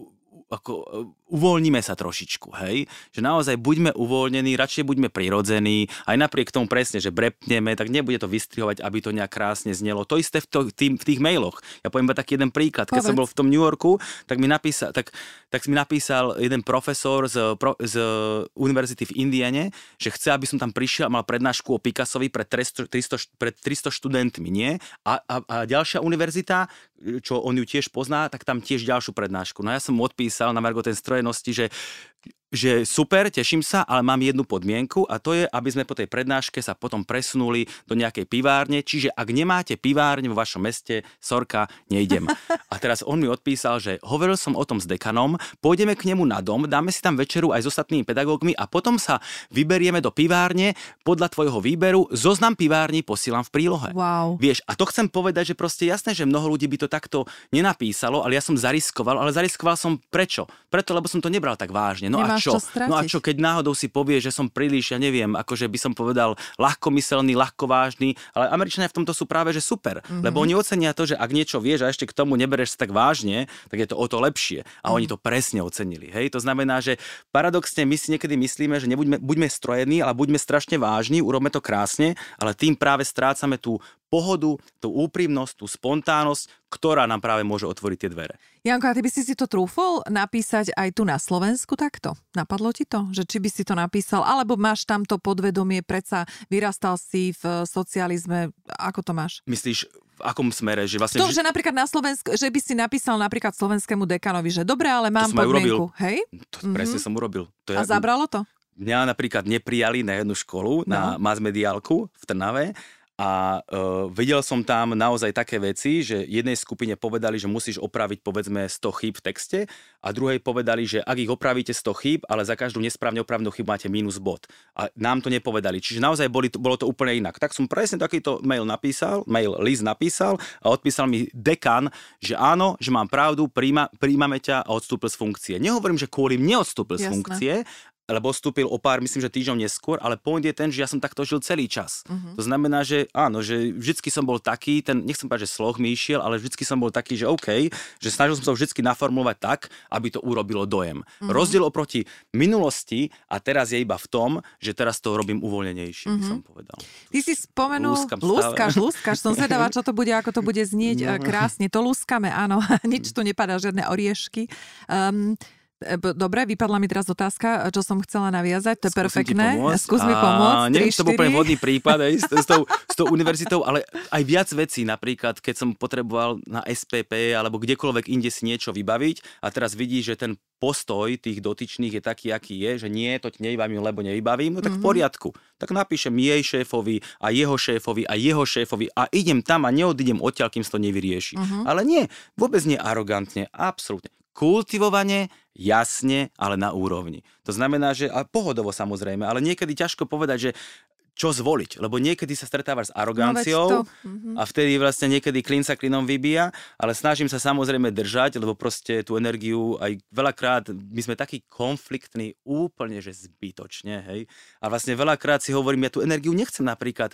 ako e, uvoľníme sa trošičku, hej? Že naozaj buďme uvoľnení, radšej buďme prirodzení, aj napriek tomu presne, že brepneme, tak nebude to vystrihovať, aby to nejak krásne znelo. To isté v, to, tým, v tých mailoch. Ja poviem iba taký jeden príklad. Keď Povedz. som bol v tom New Yorku, tak mi napísal, tak, tak mi napísal jeden profesor z, pro, z univerzity v Indiane, že chce, aby som tam prišiel a mal prednášku o Picassovi pred 300, 300, pred 300 študentmi, nie? A, a, a ďalšia univerzita, čo on ju tiež pozná, tak tam tiež ďalšiu prednášku. No ja som mu odpísal na Margo ten strojenosti, že že super, teším sa, ale mám jednu podmienku a to je, aby sme po tej prednáške sa potom presunuli do nejakej pivárne, čiže ak nemáte pivárne vo vašom meste, sorka, nejdem. A teraz on mi odpísal, že hovoril som o tom s dekanom, pôjdeme k nemu na dom, dáme si tam večeru aj s ostatnými pedagógmi a potom sa vyberieme do pivárne podľa tvojho výberu, zoznam pivárni posielam v prílohe. Wow. Vieš, a to chcem povedať, že proste jasné, že mnoho ľudí by to takto nenapísalo, ale ja som zariskoval, ale zariskoval som prečo? Preto, lebo som to nebral tak vážne. No Nemáš čo? No a čo, keď náhodou si povie, že som príliš, ja neviem, akože by som povedal ľahkomyselný, ľahkovážny, ale Američania v tomto sú práve že super, mm-hmm. lebo oni ocenia to, že ak niečo vieš a ešte k tomu nebereš sa tak vážne, tak je to o to lepšie. A mm-hmm. oni to presne ocenili. Hej? To znamená, že paradoxne my si niekedy myslíme, že nebuďme, buďme strojení, ale buďme strašne vážni, urobme to krásne, ale tým práve strácame tú pohodu, tú úprimnosť, tú spontánnosť, ktorá nám práve môže otvoriť tie dvere. Janko, a ty by si si to trúfol napísať aj tu na Slovensku takto? Napadlo ti to? Že či by si to napísal? Alebo máš tamto podvedomie, predsa vyrastal si v socializme, ako to máš? Myslíš, v akom smere? Že vlastne, to, že napríklad na Slovensku, že by si napísal napríklad slovenskému dekanovi, že dobre, ale mám podmienku. Hej? To mm-hmm. presne som urobil. To a ja, zabralo to? Mňa napríklad neprijali na jednu školu, no. na masmediálku v Trnave a uh, videl som tam naozaj také veci, že jednej skupine povedali, že musíš opraviť povedzme 100 chýb v texte a druhej povedali, že ak ich opravíte 100 chýb, ale za každú nesprávne opravnú chybu máte minus bod. A nám to nepovedali. Čiže naozaj boli, bolo to úplne inak. Tak som presne takýto mail napísal, mail list napísal a odpísal mi dekan, že áno, že mám pravdu, príjma, príjmame ťa a odstúpil z funkcie. Nehovorím, že kvôli mne odstúpil Jasne. z funkcie, lebo vstúpil o pár, myslím, že týždňov neskôr, ale point je ten, že ja som takto žil celý čas. Uh-huh. To znamená, že áno, že vždycky som bol taký, ten, nechcem povedať, že sloh mi išiel, ale vždycky som bol taký, že OK, že snažil som sa vždycky naformulovať tak, aby to urobilo dojem. Uh-huh. Rozdiel oproti minulosti a teraz je iba v tom, že teraz to robím uvoľnenejšie, uh-huh. by som povedal. Ty si spomenul, lúskaš, lúskaš, som zvedavá, čo to bude, ako to bude znieť no. krásne. To lúskame, áno, nič tu nepadá, žiadne oriešky. Um, dobre, vypadla mi teraz otázka, čo som chcela naviazať, to je Skúsim perfektné. Skús mi pomôcť. Neviem, či to bol úplne vhodný prípad aj s, s, tou, s tou univerzitou, ale aj viac vecí, napríklad keď som potreboval na SPP alebo kdekoľvek inde si niečo vybaviť a teraz vidí, že ten postoj tých dotyčných je taký, aký je, že nie, to ti nevybavím, lebo nevybavím, no tak mm-hmm. v mhm. poriadku. Tak napíšem jej šéfovi a jeho šéfovi a jeho šéfovi a idem tam a neodídem odtiaľ, kým to nevyrieši. Mm-hmm. Ale nie, vôbec nie arogantne, absolútne kultivovane, jasne, ale na úrovni. To znamená, že a pohodovo samozrejme, ale niekedy ťažko povedať, že čo zvoliť, lebo niekedy sa stretávaš s aroganciou no, mm-hmm. a vtedy vlastne niekedy klin sa klinom vybíja, ale snažím sa samozrejme držať, lebo proste tú energiu aj veľakrát, my sme takí konfliktní úplne, že zbytočne, hej. A vlastne veľakrát si hovorím, ja tú energiu nechcem napríklad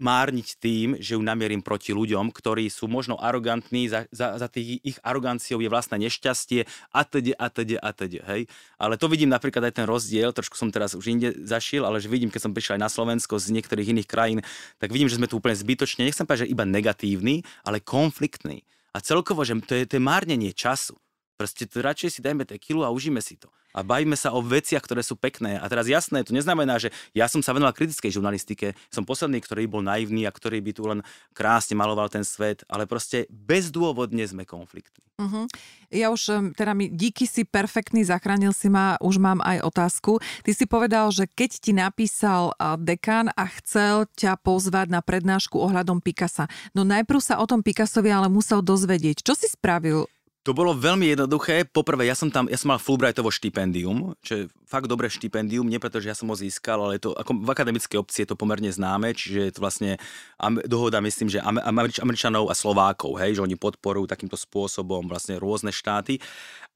márniť tým, že ju namierim proti ľuďom, ktorí sú možno arogantní, za, za, za tých ich aroganciou je vlastné nešťastie a teď, a teď, a teď, hej. Ale to vidím napríklad aj ten rozdiel, trošku som teraz už inde zašiel, ale že vidím, keď som prišiel aj na Slovensku, Slovensko, z niektorých iných krajín, tak vidím, že sme tu úplne zbytočne, nechcem povedať, že iba negatívny, ale konfliktný. A celkovo, že to je, to je márnenie času. Proste to radšej si dajme tequilu a užíme si to. A bavíme sa o veciach, ktoré sú pekné. A teraz jasné, to neznamená, že ja som sa venoval kritickej žurnalistike, som posledný, ktorý bol naivný a ktorý by tu len krásne maloval ten svet, ale proste bezdôvodne sme konfliktní. Uh-huh. Ja už, teda mi, díky si perfektný, zachránil si ma, už mám aj otázku. Ty si povedal, že keď ti napísal dekan a chcel ťa pozvať na prednášku ohľadom Picasa, no najprv sa o tom Picassovi ale musel dozvedieť. Čo si spravil? To bolo veľmi jednoduché. Poprvé, ja som tam, ja som mal Fulbrightovo štipendium, čo je fakt dobré štipendium, nie preto, že ja som ho získal, ale to, ako v akademickej obci je to pomerne známe, čiže je to vlastne dohoda, myslím, že Američ, Američanov a Slovákov, hej, že oni podporujú takýmto spôsobom vlastne rôzne štáty.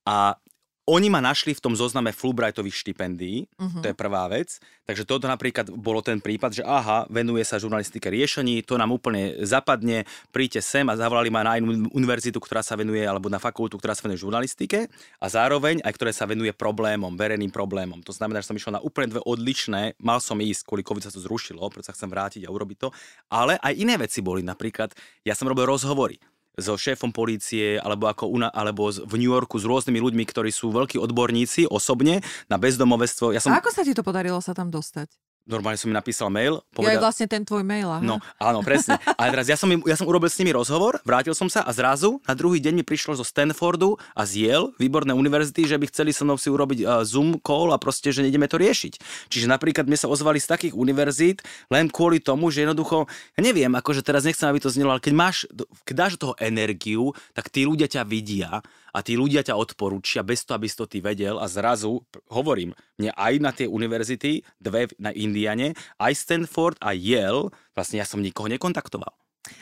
A oni ma našli v tom zozname Fulbrightových štipendií, uh-huh. to je prvá vec. Takže toto napríklad bolo ten prípad, že aha, venuje sa žurnalistike riešení, to nám úplne zapadne, príďte sem a zavolali ma na inú univerzitu, ktorá sa venuje, alebo na fakultu, ktorá sa venuje žurnalistike a zároveň aj ktoré sa venuje problémom, verejným problémom. To znamená, že som išiel na úplne dve odlišné, mal som ísť, kvôli COVID sa to zrušilo, preto sa chcem vrátiť a urobiť to, ale aj iné veci boli, napríklad ja som robil rozhovory so šéfom polície alebo, ako una, alebo v New Yorku s rôznymi ľuďmi, ktorí sú veľkí odborníci osobne na bezdomovestvo. Ja som... A ako sa ti to podarilo sa tam dostať? Normálne som mi napísal mail. Povedal... Ja je vlastne ten tvoj mail, aha. No, áno, presne. A teraz ja som, im, ja som urobil s nimi rozhovor, vrátil som sa a zrazu na druhý deň mi prišlo zo Stanfordu a z Yale, výborné univerzity, že by chceli so mnou si urobiť uh, Zoom call a proste, že nejdeme to riešiť. Čiže napríklad mne sa ozvali z takých univerzít len kvôli tomu, že jednoducho, ja neviem, akože teraz nechcem, aby to znelo, ale keď máš, keď dáš do toho energiu, tak tí ľudia ťa vidia a tí ľudia ťa odporúčia bez toho, aby si to ty vedel a zrazu, hovorím, mne aj na tie univerzity, dve na Indiane, aj Stanford a Yale, vlastne ja som nikoho nekontaktoval.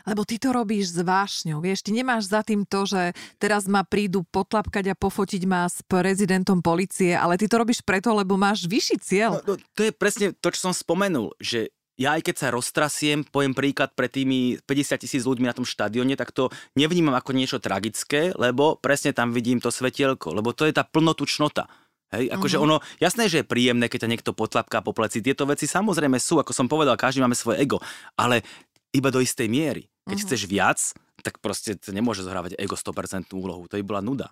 Lebo ty to robíš s vášňou, vieš, ty nemáš za tým to, že teraz ma prídu potlapkať a pofotiť ma s prezidentom policie, ale ty to robíš preto, lebo máš vyšší cieľ. No, no, to je presne to, čo som spomenul, že ja aj keď sa roztrasiem, poviem príklad pre tými 50 tisíc ľuďmi na tom štadióne, tak to nevnímam ako niečo tragické, lebo presne tam vidím to svetielko, lebo to je tá plnotučnota. Hej, akože uh-huh. ono, jasné, že je príjemné, keď ťa niekto potlapká po pleci. Tieto veci samozrejme sú, ako som povedal, každý máme svoje ego, ale iba do istej miery. Keď uh-huh. chceš viac, tak proste to nemôže zohrávať ego 100% úlohu. To by bola nuda.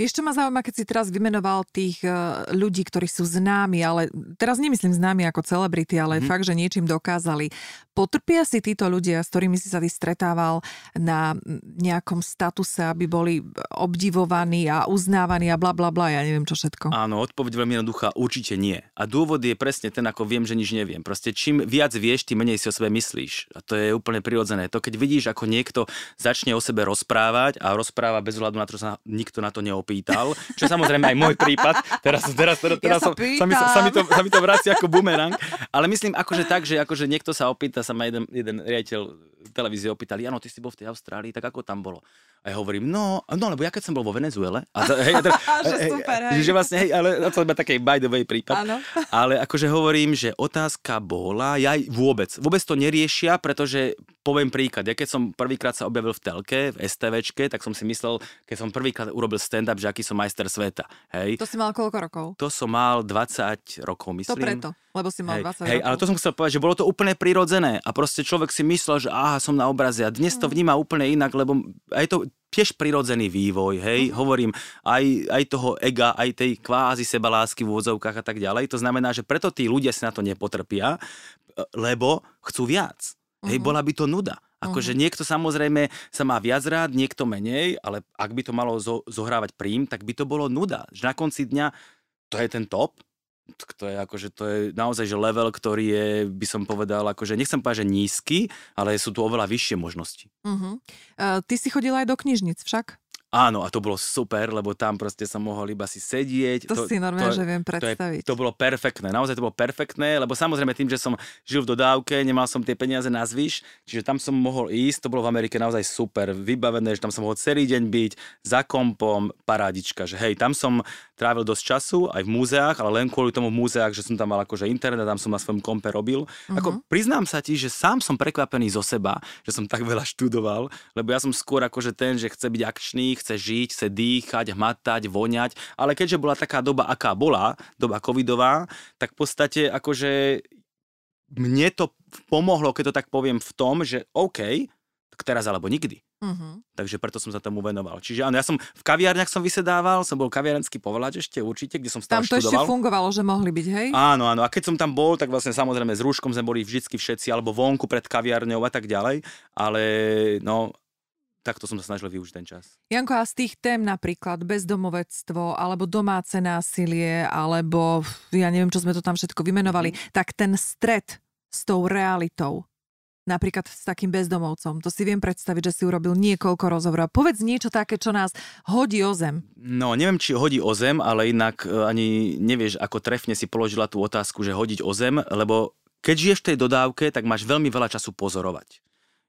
Čo ma zaujíma, keď si teraz vymenoval tých eh, ľudí, ktorí sú známi, ale teraz nemyslím známi ako celebrity, ale mm. fakt, že niečím dokázali. Potrpia si títo ľudia, s ktorými si sa ty stretával na nejakom statuse, aby boli obdivovaní a uznávaní a bla bla bla, ja neviem čo všetko. Áno, odpoveď veľmi jednoduchá, určite nie. A dôvod je presne ten, ako viem, že nič neviem. Proste čím viac vieš, tým menej si o sebe myslíš. A to je úplne prirodzené. To keď vidíš, ako niekto začne o sebe rozprávať a rozpráva bez hľadu na to, že sa nikto na to neopýta, opýtal, čo samozrejme aj môj prípad, teraz, teraz, teraz, teraz ja som, sa, mi, sa, mi to, sa mi to vracia ako bumerang, ale myslím akože tak, že akože niekto sa opýta, sa ma jeden, jeden riaditeľ televízie opýtali, áno, ty si bol v tej Austrálii, tak ako tam bolo? A ja hovorím, no, no, lebo ja keď som bol vo Venezuele, a to, hej, teda, že super, hej. Že vlastne, hej, ale to iba taký by the way prípad. Áno. Ale akože hovorím, že otázka bola, ja vôbec, vôbec to neriešia, pretože poviem príklad, ja keď som prvýkrát sa objavil v telke, v STVčke, tak som si myslel, keď som prvýkrát urobil stand-up, že aký som majster sveta. Hej. To si mal koľko rokov? To som mal 20 rokov, myslím. To preto, lebo si mal hej, 20 hej, rokov. ale to som chcel povedať, že bolo to úplne prirodzené a proste človek si myslel, že aha, som na obraze a dnes to mm. vníma úplne inak, lebo aj to tiež prirodzený vývoj, hej, uh-huh. hovorím, aj, aj toho ega, aj tej kvázi sebalásky v úvodzovkách a tak ďalej. To znamená, že preto tí ľudia si na to nepotrpia, lebo chcú viac. Hej, mhm. bola by to nuda. Akože uh-huh. niekto samozrejme sa má viac rád, niekto menej, ale ak by to malo zo, zohrávať prím, tak by to bolo nuda. Že na konci dňa to je ten top, to je akože, to je naozaj že level, ktorý je, by som povedal, akože nechcem povedať, že nízky, ale sú tu oveľa vyššie možnosti. Uh-huh. Uh, ty si chodil aj do knižnic však? Áno, a to bolo super, lebo tam proste som mohol iba si sedieť. To, to si normálne, to, že viem predstaviť. To, je, to bolo perfektné, naozaj to bolo perfektné, lebo samozrejme tým, že som žil v dodávke, nemal som tie peniaze na zvyš, čiže tam som mohol ísť, to bolo v Amerike naozaj super, vybavené, že tam som mohol celý deň byť za kompom, parádička, že hej, tam som trávil dosť času aj v múzeách, ale len kvôli tomu v múzeách, že som tam mal akože internet, tam som na svojom kompe robil. Uh-huh. Ako priznám sa ti, že sám som prekvapený zo seba, že som tak veľa študoval, lebo ja som skôr akože ten, že chce byť akčný, chce žiť, chce dýchať, hmatať, voňať, ale keďže bola taká doba, aká bola, doba covidová, tak v podstate akože mne to pomohlo, keď to tak poviem, v tom, že OK, tak teraz alebo nikdy. Uh-huh. Takže preto som sa tomu venoval. Čiže áno, ja som v kaviárniach som vysedával, som bol kaviarenský povolač ešte určite, kde som stále Tam to študoval. ešte fungovalo, že mohli byť, hej? Áno, áno. A keď som tam bol, tak vlastne samozrejme s rúškom sme boli vždycky všetci, alebo vonku pred kaviárňou a tak ďalej. Ale no, takto som sa snažil využiť ten čas. Janko, a z tých tém napríklad bezdomovectvo, alebo domáce násilie, alebo ja neviem, čo sme to tam všetko vymenovali, mm. tak ten stred s tou realitou, napríklad s takým bezdomovcom, to si viem predstaviť, že si urobil niekoľko rozhovorov. Povedz niečo také, čo nás hodí o zem. No, neviem, či hodí o zem, ale inak e, ani nevieš, ako trefne si položila tú otázku, že hodiť o zem, lebo keď žiješ v tej dodávke, tak máš veľmi veľa času pozorovať.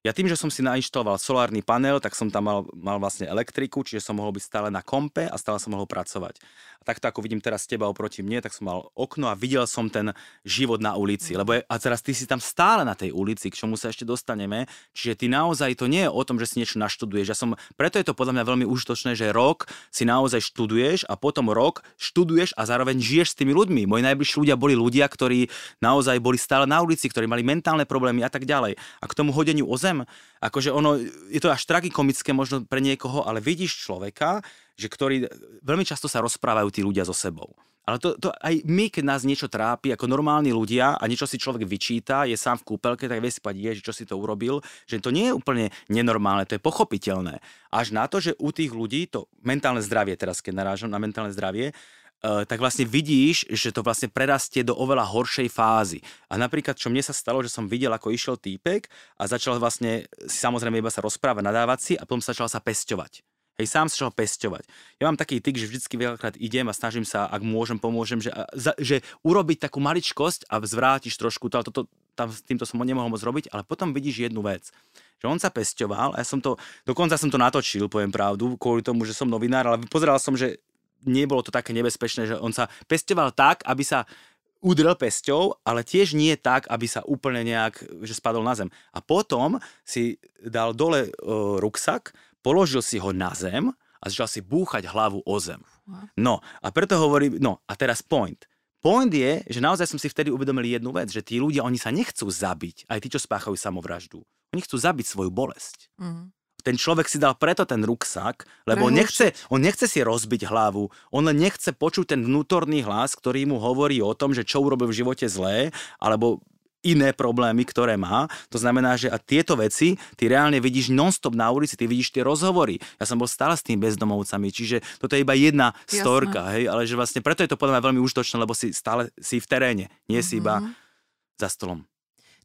Ja tým, že som si nainštaloval solárny panel, tak som tam mal, mal vlastne elektriku, čiže som mohol byť stále na kompe a stále som mohol pracovať. A takto ako vidím teraz teba oproti mne, tak som mal okno a videl som ten život na ulici. Lebo je, a teraz ty si tam stále na tej ulici, k čomu sa ešte dostaneme. Čiže ty naozaj to nie je o tom, že si niečo naštuduješ. Ja som, preto je to podľa mňa veľmi užitočné, že rok si naozaj študuješ a potom rok študuješ a zároveň žiješ s tými ľuďmi. Moji najbližší ľudia boli ľudia, ktorí naozaj boli stále na ulici, ktorí mali mentálne problémy a tak ďalej. A k tomu hodeniu o zem, akože ono, je to až tragikomické možno pre niekoho, ale vidíš človeka, že ktorý veľmi často sa rozprávajú tí ľudia so sebou. Ale to, to aj my, keď nás niečo trápi, ako normálni ľudia a niečo si človek vyčíta, je sám v kúpelke, tak vie si povedať, čo si to urobil, že to nie je úplne nenormálne, to je pochopiteľné. Až na to, že u tých ľudí to mentálne zdravie, teraz keď narážam na mentálne zdravie, tak vlastne vidíš, že to vlastne prerastie do oveľa horšej fázy. A napríklad, čo mne sa stalo, že som videl, ako išiel týpek a začal vlastne samozrejme iba sa rozprávať, nadávať si a potom začal sa pesťovať. Hej, sám sa začal pesťovať. Ja mám taký tyk, že vždycky veľakrát idem a snažím sa, ak môžem, pomôžem, že, že urobiť takú maličkosť a zvrátiš trošku, to, to, tam, týmto som nemohol moc robiť, ale potom vidíš jednu vec že on sa pesťoval a ja som to, dokonca som to natočil, poviem pravdu, kvôli tomu, že som novinár, ale pozeral som, že nebolo to také nebezpečné, že on sa pesťoval tak, aby sa udrel pesťou, ale tiež nie tak, aby sa úplne nejak, že spadol na zem. A potom si dal dole uh, ruksak, položil si ho na zem a začal si búchať hlavu o zem. No a preto hovorí, no a teraz point. Point je, že naozaj som si vtedy uvedomil jednu vec, že tí ľudia, oni sa nechcú zabiť, aj tí, čo spáchajú samovraždu. Oni chcú zabiť svoju bolesť. Mm. Ten človek si dal preto ten ruksak, lebo on nechce, on nechce si rozbiť hlavu, on len nechce počuť ten vnútorný hlas, ktorý mu hovorí o tom, že čo urobil v živote zlé, alebo iné problémy, ktoré má. To znamená, že a tieto veci ty reálne vidíš non-stop na ulici, ty vidíš tie rozhovory. Ja som bol stále s tými bezdomovcami, čiže toto je iba jedna Jasné. storka, hej, ale že vlastne preto je to podľa mňa veľmi užitočné, lebo si stále si v teréne, nie mm-hmm. si iba mhm. za stolom.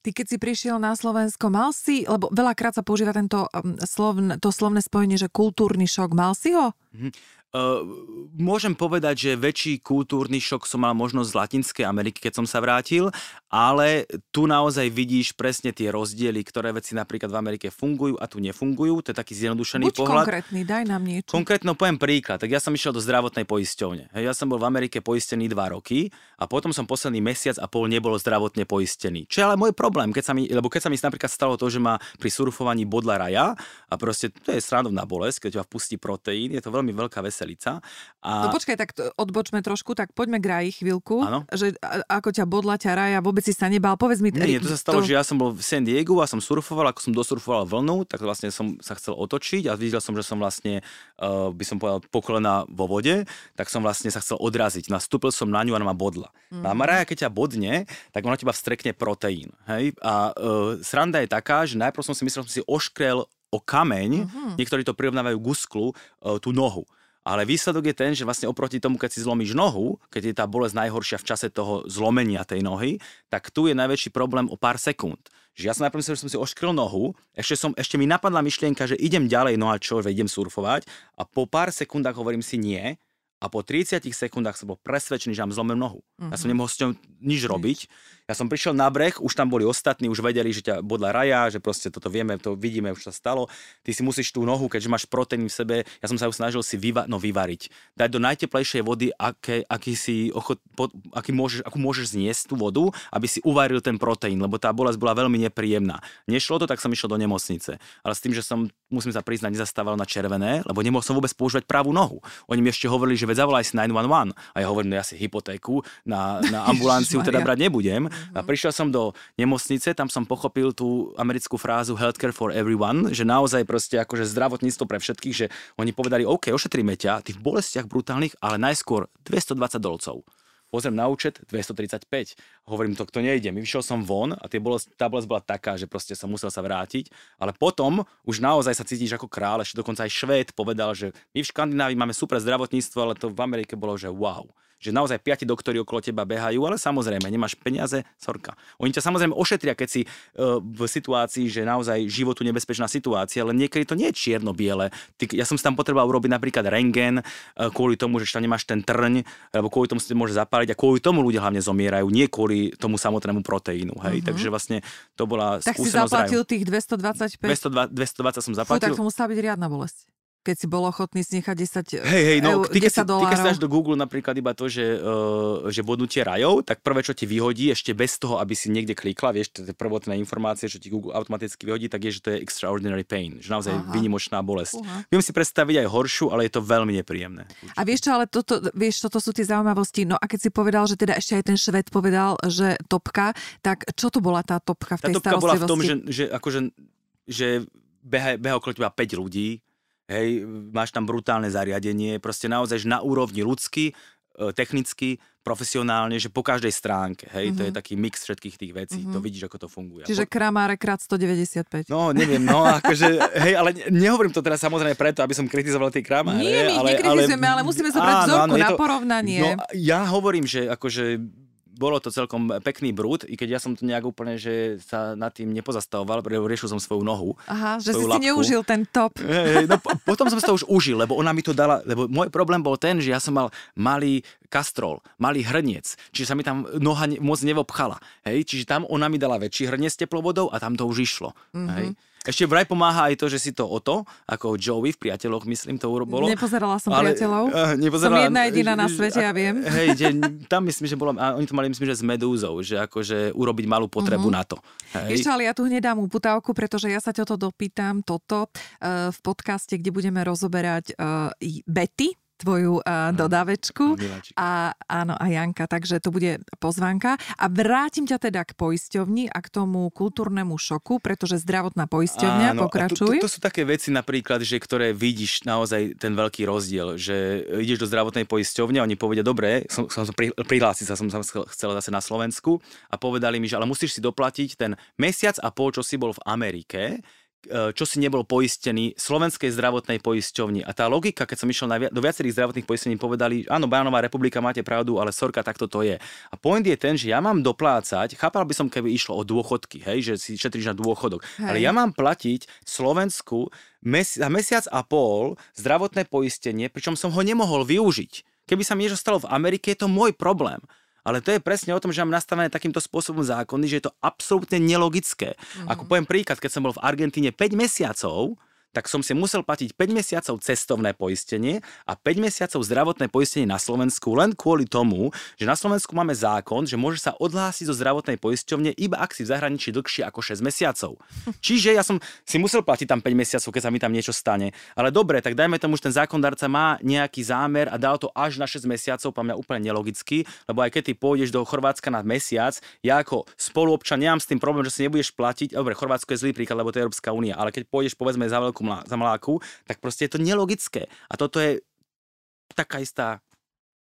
Ty keď si prišiel na Slovensko, mal si, lebo veľakrát sa používa tento um, slovn, to slovné spojenie, že kultúrny šok, mal si ho? Mm-hmm. Uh, môžem povedať, že väčší kultúrny šok som mal možno z Latinskej Ameriky, keď som sa vrátil, ale tu naozaj vidíš presne tie rozdiely, ktoré veci napríklad v Amerike fungujú a tu nefungujú. To je taký zjednodušený Buď pohľad. konkrétny, daj nám niečo. Konkrétno poviem príklad. Tak ja som išiel do zdravotnej poisťovne. Ja som bol v Amerike poistený dva roky a potom som posledný mesiac a pol nebol zdravotne poistený. Čo je ale môj problém, keď sa mi, lebo keď sa mi napríklad stalo to, že ma pri surfovaní bodla raja a proste to je srandovná bolesť, keď ťa vpustí proteín, je to veľmi veľká veselica. A... No počkaj, tak odbočme trošku, tak poďme k raji chvíľku. Ano? Že ako ťa bodla ťa raja, vôbec si sa nebal. Povedz mi... Nie, to sa stalo, to... že ja som bol v San Diego a som surfoval, ako som dosurfoval vlnu, tak vlastne som sa chcel otočiť a videl som, že som vlastne, uh, by som povedal, pokolena vo vode, tak som vlastne sa chcel odraziť. Nastúpil som na ňu a ona ma bodla. Mm. A Maraja, keď ťa bodne, tak ona teba vstrekne proteín. Hej? A uh, sranda je taká, že najprv som si myslel, že som si oškrel o kameň, mm-hmm. niektorí to prirovnávajú k usklu, uh, tú nohu. Ale výsledok je ten, že vlastne oproti tomu, keď si zlomíš nohu, keď je tá bolesť najhoršia v čase toho zlomenia tej nohy, tak tu je najväčší problém o pár sekúnd. Že ja som najprv myslel, že som si oškril nohu, ešte, som, ešte mi napadla myšlienka, že idem ďalej, no a čo, že idem surfovať a po pár sekundách hovorím si nie, a po 30 sekundách som bol presvedčený, že mám zlomem nohu. Uh-huh. Ja som mhm. nemohol s ňou nič robiť. Ja som prišiel na breh, už tam boli ostatní, už vedeli, že ťa bodla raja, že proste toto vieme, to vidíme, už sa stalo. Ty si musíš tú nohu, keďže máš proteín v sebe, ja som sa ju snažil si vyva- no, vyvariť. Dať do najteplejšej vody, aké, aký si ochot, po, aký môžeš, akú môžeš zniesť tú vodu, aby si uvaril ten proteín, lebo tá bolesť bola veľmi nepríjemná. Nešlo to, tak som išiel do nemocnice. Ale s tým, že som, musím sa priznať, nezastával na červené, lebo nemohol som vôbec používať pravú nohu. Oni mi ešte hovorili, že veď zavolaj si 911. A ja hovorím, no ja si hypotéku na, na ambulanciu teda brať nebudem. A prišiel som do nemocnice, tam som pochopil tú americkú frázu healthcare for everyone, že naozaj proste akože zdravotníctvo pre všetkých, že oni povedali, OK, ošetríme ťa, ty v bolestiach brutálnych, ale najskôr 220 dolcov pozriem na účet 235. Hovorím, to, to nejde. My vyšiel som von a tie bolest, tá bolesť bola taká, že proste som musel sa vrátiť. Ale potom už naozaj sa cítiš ako kráľ. Ešte dokonca aj Švéd povedal, že my v Škandinávii máme super zdravotníctvo, ale to v Amerike bolo, že wow že naozaj piati doktori okolo teba behajú, ale samozrejme, nemáš peniaze, sorka. Oni ťa samozrejme ošetria, keď si uh, v situácii, že naozaj životu nebezpečná situácia, ale niekedy to nie je čierno-biele. ja som si tam potreboval urobiť napríklad rengen uh, kvôli tomu, že tam nemáš ten trň, alebo kvôli tomu si môže zapáliť a kvôli tomu ľudia hlavne zomierajú, nie kvôli tomu samotnému proteínu. Hej? Uh-huh. Takže vlastne to bola tak skúsenosť. Tak si zaplatil raju. tých 225? 200, 220 som zaplatil. Fú, tak to musela byť riadna bolesť keď si bol ochotný nechať 10 Hej, hej, no, ty, keď si, ty, keď si dáš do Google napríklad iba to, že, uh, že bodnutie rajov, tak prvé, čo ti vyhodí, ešte bez toho, aby si niekde klikla, vieš, to je prvotné informácie, čo ti Google automaticky vyhodí, tak je, že to je extraordinary pain, že naozaj Aha. vynimočná bolesť. Uh-huh. Viem si predstaviť aj horšiu, ale je to veľmi nepríjemné. A vieš čo, ale toto, vieš, toto sú tie zaujímavosti. No a keď si povedal, že teda ešte aj ten šved povedal, že topka, tak čo to bola tá topka v tej tá topka bola v tom, že, že akože že beha, beha okolo teba 5 ľudí, hej, máš tam brutálne zariadenie, proste naozaj na úrovni ľudský, e, technicky, profesionálne, že po každej stránke, hej, mm-hmm. to je mhm. taký mix všetkých tých vecí, mm-hmm. to vidíš, ako to funguje. Čiže kramáre krát 195. No, neviem, no, akože, hej, ale nehovorím to teraz samozrejme preto, aby som kritizoval tie kramáre. Nie, my ale, nekritizujeme, ale, ale musíme zobrať vzorku áno, na to, porovnanie. No, ja hovorím, že akože bolo to celkom pekný brúd, i keď ja som to nejak úplne, že sa nad tým nepozastavoval, riešil som svoju nohu. Aha, že si lapku. si neužil ten top. No, potom som si to už užil, lebo ona mi to dala, lebo môj problém bol ten, že ja som mal malý kastrol, malý hrniec, čiže sa mi tam noha moc nevobchala. Hej, čiže tam ona mi dala väčší hrniec teplovodou a tam to už išlo. Mm-hmm. Hej. Ešte vraj pomáha aj to, že si to o to, ako Joey v priateľoch, myslím, to bolo. Nepozerala som ale, priateľov. Uh, nepozerala, som jedna jediná na svete, ja viem. Hej, že, tam myslím, že bolo, a oni to mali, myslím, že s medúzou, že akože urobiť malú potrebu uh-huh. na to. Hej. Ešte, ale ja tu hneď dám uputávku, pretože ja sa ťa to dopýtam, toto, uh, v podcaste, kde budeme rozoberať uh, Betty, tvoju uh, dodávečku. A, áno, a Janka, takže to bude pozvánka. A vrátim ťa teda k poisťovni a k tomu kultúrnemu šoku, pretože zdravotná poisťovňa, áno, pokračuj. To, to, to sú také veci napríklad, že ktoré vidíš naozaj ten veľký rozdiel, že ideš do zdravotnej poisťovne a oni povedia, dobre, som, som prihlásiť sa, som sa chcel zase na Slovensku a povedali mi, že ale musíš si doplatiť ten mesiac a pol, čo si bol v Amerike, čo si nebol poistený slovenskej zdravotnej poisťovni. A tá logika, keď som išiel na, do viacerých zdravotných poistení, povedali, áno, Bajanová republika, máte pravdu, ale sorka, takto to je. A point je ten, že ja mám doplácať, chápal by som, keby išlo o dôchodky, hej, že si šetríš na dôchodok, hej. ale ja mám platiť Slovensku mesi- za mesiac a pol zdravotné poistenie, pričom som ho nemohol využiť. Keby sa mi niečo stalo v Amerike, je to môj problém. Ale to je presne o tom, že mám nastavené takýmto spôsobom zákony, že je to absolútne nelogické. Mm-hmm. Ako poviem príklad, keď som bol v Argentíne 5 mesiacov, tak som si musel platiť 5 mesiacov cestovné poistenie a 5 mesiacov zdravotné poistenie na Slovensku len kvôli tomu, že na Slovensku máme zákon, že môže sa odhlásiť zo zdravotnej poisťovne iba ak si v zahraničí dlhšie ako 6 mesiacov. Čiže ja som si musel platiť tam 5 mesiacov, keď sa mi tam niečo stane. Ale dobre, tak dajme tomu, že ten zákondarca má nejaký zámer a dal to až na 6 mesiacov, pa mňa úplne nelogicky, lebo aj keď ty pôjdeš do Chorvátska na mesiac, ja ako spoluobčan nemám s tým problém, že si nebudeš platiť. Dobre, Chorvátsko je zlý príklad, lebo to je Európska únia, ale keď pôjdeš povedzme za veľkú za mláku, tak proste je to nelogické. A toto je taká istá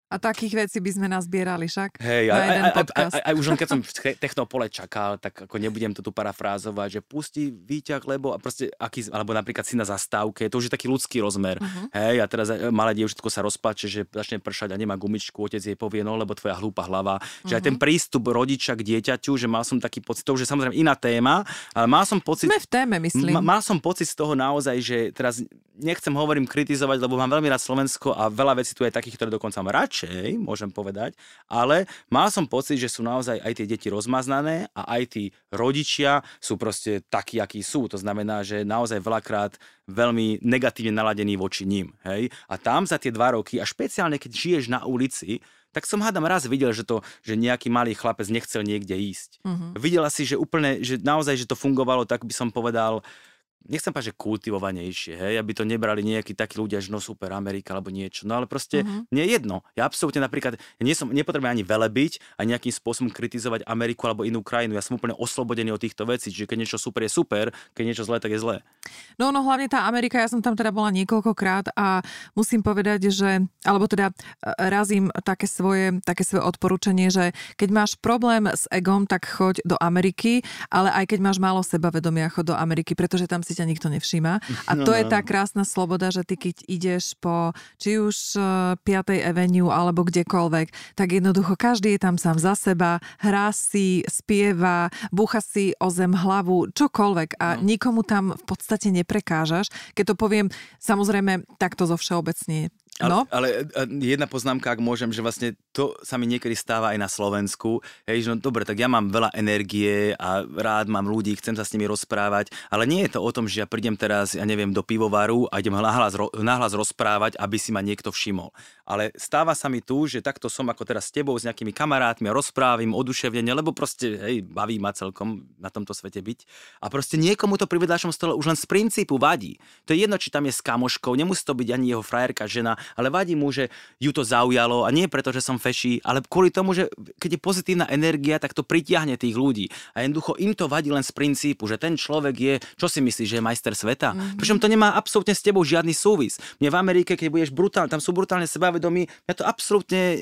a takých vecí by sme nazbierali však Hej, na jeden aj, aj, aj, aj, aj už len keď som v Technopole čakal, tak ako nebudem to tu parafrázovať, že pustí výťah, lebo a proste, aký, alebo napríklad si na zastávke, to už je taký ľudský rozmer. Uh-huh. Hej, a teraz e, malé dievčatko sa rozpače, že začne pršať a nemá gumičku, otec jej povie, no lebo tvoja hlúpa hlava. Uh-huh. Že aj ten mhm. prístup rodiča k dieťaťu, že mal som taký pocit, to už je samozrejme iná téma, ale mal som pocit... Sme v téme, myslím. Ma, mal som pocit z toho naozaj, že teraz nechcem hovorím kritizovať, lebo mám veľmi rád Slovensko a veľa vecí tu je takých, ktoré dokonca mám radšej, môžem povedať, ale mal som pocit, že sú naozaj aj tie deti rozmaznané a aj tí rodičia sú proste takí, akí sú. To znamená, že naozaj veľakrát veľmi negatívne naladení voči ním. Hej? A tam za tie dva roky, a špeciálne keď žiješ na ulici, tak som hádam raz videl, že, to, že nejaký malý chlapec nechcel niekde ísť. Uh-huh. Videla si, že úplne, že naozaj, že to fungovalo, tak by som povedal, nechcem povedať, že kultivovanejšie, hej, aby to nebrali nejakí takí ľudia, že no super Amerika alebo niečo, no ale proste uh-huh. nie jedno. Ja absolútne napríklad nie som, nepotrebujem ani velebiť a nejakým spôsobom kritizovať Ameriku alebo inú krajinu. Ja som úplne oslobodený od týchto vecí, čiže keď niečo super je super, keď niečo zlé, tak je zlé. No, no hlavne tá Amerika, ja som tam teda bola niekoľkokrát a musím povedať, že, alebo teda e, razím také svoje, také svoje odporúčanie, že keď máš problém s egom, tak choď do Ameriky, ale aj keď máš málo sebavedomia, choď do Ameriky, pretože tam si ťa nikto nevšíma. A no, to no, je tá krásna sloboda, že ty keď ideš po či už 5. E, Avenue alebo kdekoľvek, tak jednoducho každý je tam sám za seba, hrá si, spieva, búcha si o zem hlavu, čokoľvek a no. nikomu tam v podstate neprekážaš. Keď to poviem, samozrejme, takto zo všeobecne No. Ale, ale jedna poznámka, ak môžem, že vlastne to sa mi niekedy stáva aj na Slovensku. Hej, že no dobre, tak ja mám veľa energie a rád mám ľudí, chcem sa s nimi rozprávať, ale nie je to o tom, že ja prídem teraz, ja neviem, do pivovaru a idem nahlas, nahlas rozprávať, aby si ma niekto všimol. Ale stáva sa mi tu, že takto som ako teraz s tebou, s nejakými kamarátmi a rozprávim oduševnenie, lebo proste, hej, baví ma celkom na tomto svete byť. A proste niekomu to pri vedľačnom stole už len z princípu vadí. To je jedno, či tam je s kamoškou, nemusí to byť ani jeho frajerka, žena, ale vadí mu, že ju to zaujalo a nie preto, že som feší, ale kvôli tomu, že keď je pozitívna energia, tak to pritiahne tých ľudí. A jednoducho im to vadí len z princípu, že ten človek je, čo si myslíš, že je majster sveta? Mm-hmm. Pričom to nemá absolútne s tebou žiadny súvis. Mne v Amerike, keď budeš brutálne, tam sú brutálne sebavedomí, mňa to absolútne e,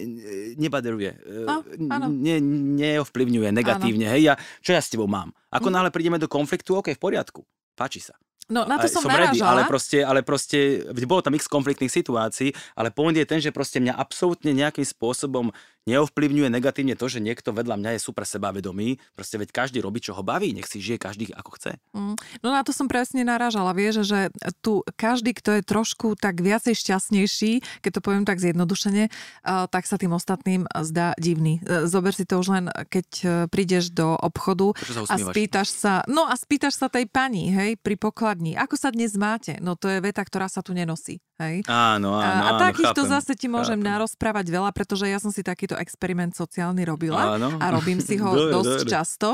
nebaderuje. No, ne, neovplyvňuje negatívne. Hej, ja, čo ja s tebou mám? Ako mm. náhle prídeme do konfliktu, OK, v poriadku. Páči sa. No na to som, som ready, ale proste, ale proste, bolo tam x konfliktných situácií, ale point je ten, že proste mňa absolútne nejakým spôsobom neovplyvňuje negatívne to, že niekto vedľa mňa je super sebavedomý. Proste veď každý robí, čo ho baví, nech si žije každý ako chce. Mm. No na to som presne narážala. Vieš, že tu každý, kto je trošku tak viacej šťastnejší, keď to poviem tak zjednodušene, tak sa tým ostatným zdá divný. E, zober si to už len, keď e, prídeš do obchodu a spýtaš sa, no a spýtaš sa tej pani, hej, pri pokladni, ako sa dnes máte? No to je veta, ktorá sa tu nenosí. Hej? Áno, áno, A, a takýchto zase ti môžem chápem. narozprávať veľa, pretože ja som si takýto experiment sociálny robila áno. a robím si ho dobre, dosť dobre. často.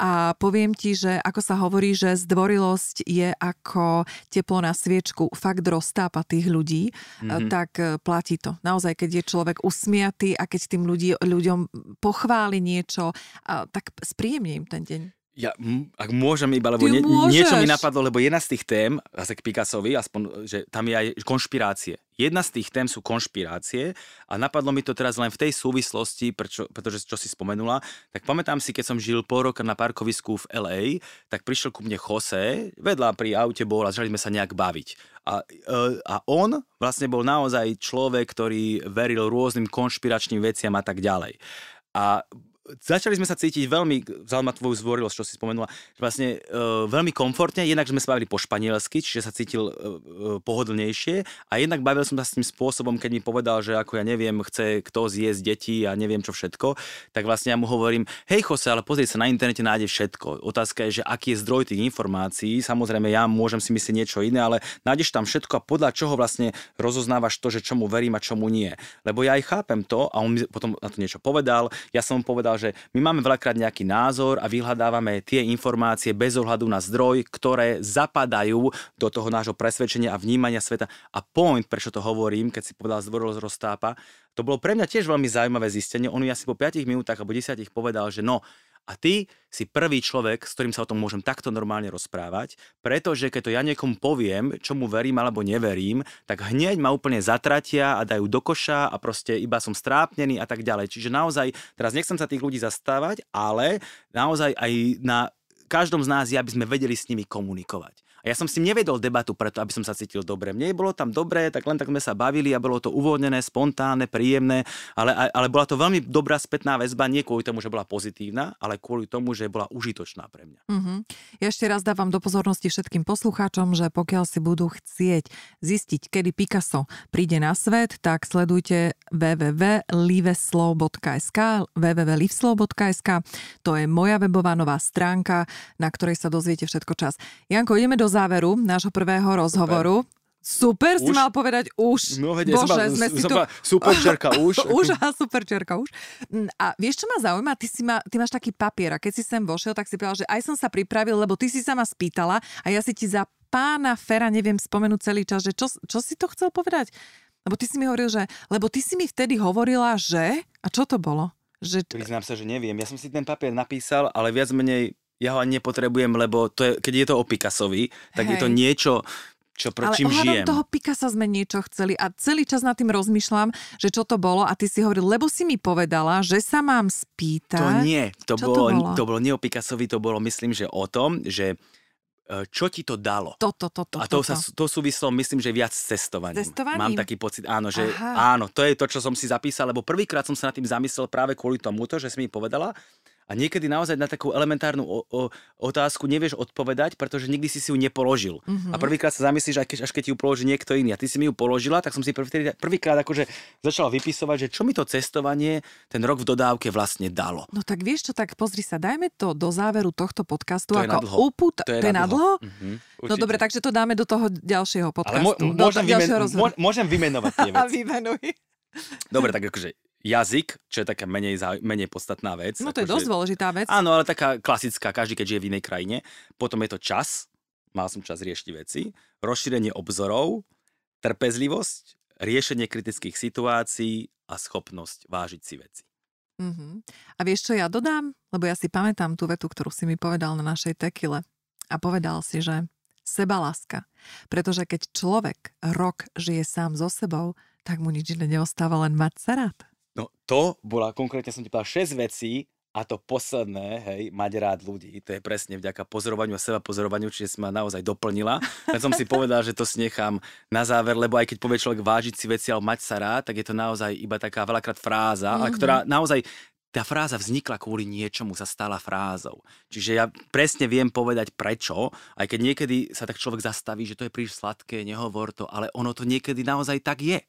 A poviem ti, že ako sa hovorí, že zdvorilosť je ako teplo na sviečku, fakt roztápa tých ľudí, mm-hmm. tak e, platí to. Naozaj, keď je človek usmiatý a keď tým ľudí, ľuďom pochváli niečo, tak spríjemne im ten deň. Ja, ak môžem iba, lebo nie, niečo mi napadlo, lebo jedna z tých tém, zase k Picassovi, aspoň, že tam je aj konšpirácie. Jedna z tých tém sú konšpirácie a napadlo mi to teraz len v tej súvislosti, prečo, pretože čo si spomenula, tak pamätám si, keď som žil pol roka na parkovisku v LA, tak prišiel ku mne Jose, vedľa pri aute bol a začali sme sa nejak baviť. A, e, a on vlastne bol naozaj človek, ktorý veril rôznym konšpiračným veciam a tak ďalej. A začali sme sa cítiť veľmi, vzal ma tvoju zvorilosť, čo si spomenula, vlastne uh, veľmi komfortne, jednak sme sa bavili po španielsky, čiže sa cítil uh, pohodlnejšie a jednak bavil som sa s tým spôsobom, keď mi povedal, že ako ja neviem, chce kto zjesť deti a neviem čo všetko, tak vlastne ja mu hovorím, hej Jose, ale pozri sa na internete, nájde všetko. Otázka je, že aký je zdroj tých informácií, samozrejme ja môžem si myslieť niečo iné, ale nájdeš tam všetko a podľa čoho vlastne rozoznávaš to, že čomu verím a čomu nie. Lebo ja aj chápem to a on mi potom na to niečo povedal, ja som mu povedal, že my máme veľakrát nejaký názor a vyhľadávame tie informácie bez ohľadu na zdroj, ktoré zapadajú do toho nášho presvedčenia a vnímania sveta. A point, prečo to hovorím, keď si povedal zdvorilosť roztápa, to bolo pre mňa tiež veľmi zaujímavé zistenie. On mi asi po 5 minútach alebo 10 povedal, že no, a ty si prvý človek, s ktorým sa o tom môžem takto normálne rozprávať, pretože keď to ja niekomu poviem, čomu verím alebo neverím, tak hneď ma úplne zatratia a dajú do koša a proste iba som strápnený a tak ďalej. Čiže naozaj, teraz nechcem sa tých ľudí zastávať, ale naozaj aj na každom z nás je, aby sme vedeli s nimi komunikovať. A ja som s tým nevedol debatu preto, aby som sa cítil dobre. Mne bolo tam dobre, tak len tak sme sa bavili a bolo to uvoľnené, spontánne, príjemné, ale, ale bola to veľmi dobrá spätná väzba, nie kvôli tomu, že bola pozitívna, ale kvôli tomu, že bola užitočná pre mňa. Uh-huh. Ja ešte raz dávam do pozornosti všetkým poslucháčom, že pokiaľ si budú chcieť zistiť, kedy Picasso príde na svet, tak sledujte www.liveslow.sk www.liveslow.sk To je moja webová nová stránka, na ktorej sa dozviete všetko čas. Janko, ideme do záveru nášho prvého rozhovoru. Super, si mal povedať už. No, veď, Bože, ja sme si tu... Super čerka už. už a super čerka už. A vieš, čo ma zaujíma? Ty, si ma, ty máš taký papier a keď si sem vošiel, tak si povedal, že aj som sa pripravil, lebo ty si sa ma spýtala a ja si ti za pána Fera neviem spomenúť celý čas, že čo, čo si to chcel povedať? Lebo ty si mi hovoril, že... Lebo ty si mi vtedy hovorila, že... A čo to bolo? Že... Priznám sa, že neviem. Ja som si ten papier napísal, ale viac menej ja ho ani nepotrebujem, lebo to je, keď je to o Picassovi, tak Hej. je to niečo, čo pro čím žijem. toho Picasa sme niečo chceli a celý čas nad tým rozmýšľam, že čo to bolo a ty si hovoril, lebo si mi povedala, že sa mám spýtať. To nie, to, bolo, to bolo? To bolo nie o Picassovi, to bolo myslím, že o tom, že e, čo ti to dalo? Toto, toto, A to, toto. sa, to súvislo, myslím, že viac s cestovaním. Cestovaním? Mám taký pocit, áno, že Aha. áno, to je to, čo som si zapísal, lebo prvýkrát som sa nad tým zamyslel práve kvôli tomuto, že si mi povedala. A niekedy naozaj na takú elementárnu o, o, otázku nevieš odpovedať, pretože nikdy si si ju nepoložil. Mhm. A prvýkrát sa zamyslíš, až keď, až keď ti ju položí niekto iný. A ty si mi ju položila, tak som si prvý, prvýkrát akože začala vypisovať, že čo mi to cestovanie ten rok v dodávke vlastne dalo. No tak vieš čo, tak pozri sa, dajme to do záveru tohto podcastu To ako dlho. uput... To je, to je na dlho? Mhm, No určite. dobre, takže to dáme do toho ďalšieho podcastu. Ale do môžem, ďalšieho vymen- mô- môžem vymenovať tie A veci. vymenuj. Dobre, tak akože jazyk, čo je taká menej, menej podstatná vec. No to je akože, dosť dôležitá vec. Áno, ale taká klasická, každý keď žije v inej krajine. Potom je to čas, mal som čas riešiť veci, rozšírenie obzorov, trpezlivosť, riešenie kritických situácií a schopnosť vážiť si veci. Uh-huh. A vieš, čo ja dodám? Lebo ja si pamätám tú vetu, ktorú si mi povedal na našej tekile. A povedal si, že sebaláska. Pretože keď človek rok žije sám so sebou, tak mu nič iné neostáva len mať sa rád. To bola konkrétne, som ti povedal, 6 vecí a to posledné, hej, mať rád ľudí. To je presne vďaka pozorovaniu a seba pozorovaniu, čiže si ma naozaj doplnila. Len som si povedal, že to si nechám na záver, lebo aj keď povie človek vážiť si veci alebo mať sa rád, tak je to naozaj iba taká veľakrát fráza, mm-hmm. ale ktorá naozaj tá fráza vznikla kvôli niečomu, sa stala frázou. Čiže ja presne viem povedať prečo, aj keď niekedy sa tak človek zastaví, že to je príliš sladké, nehovor to, ale ono to niekedy naozaj tak je.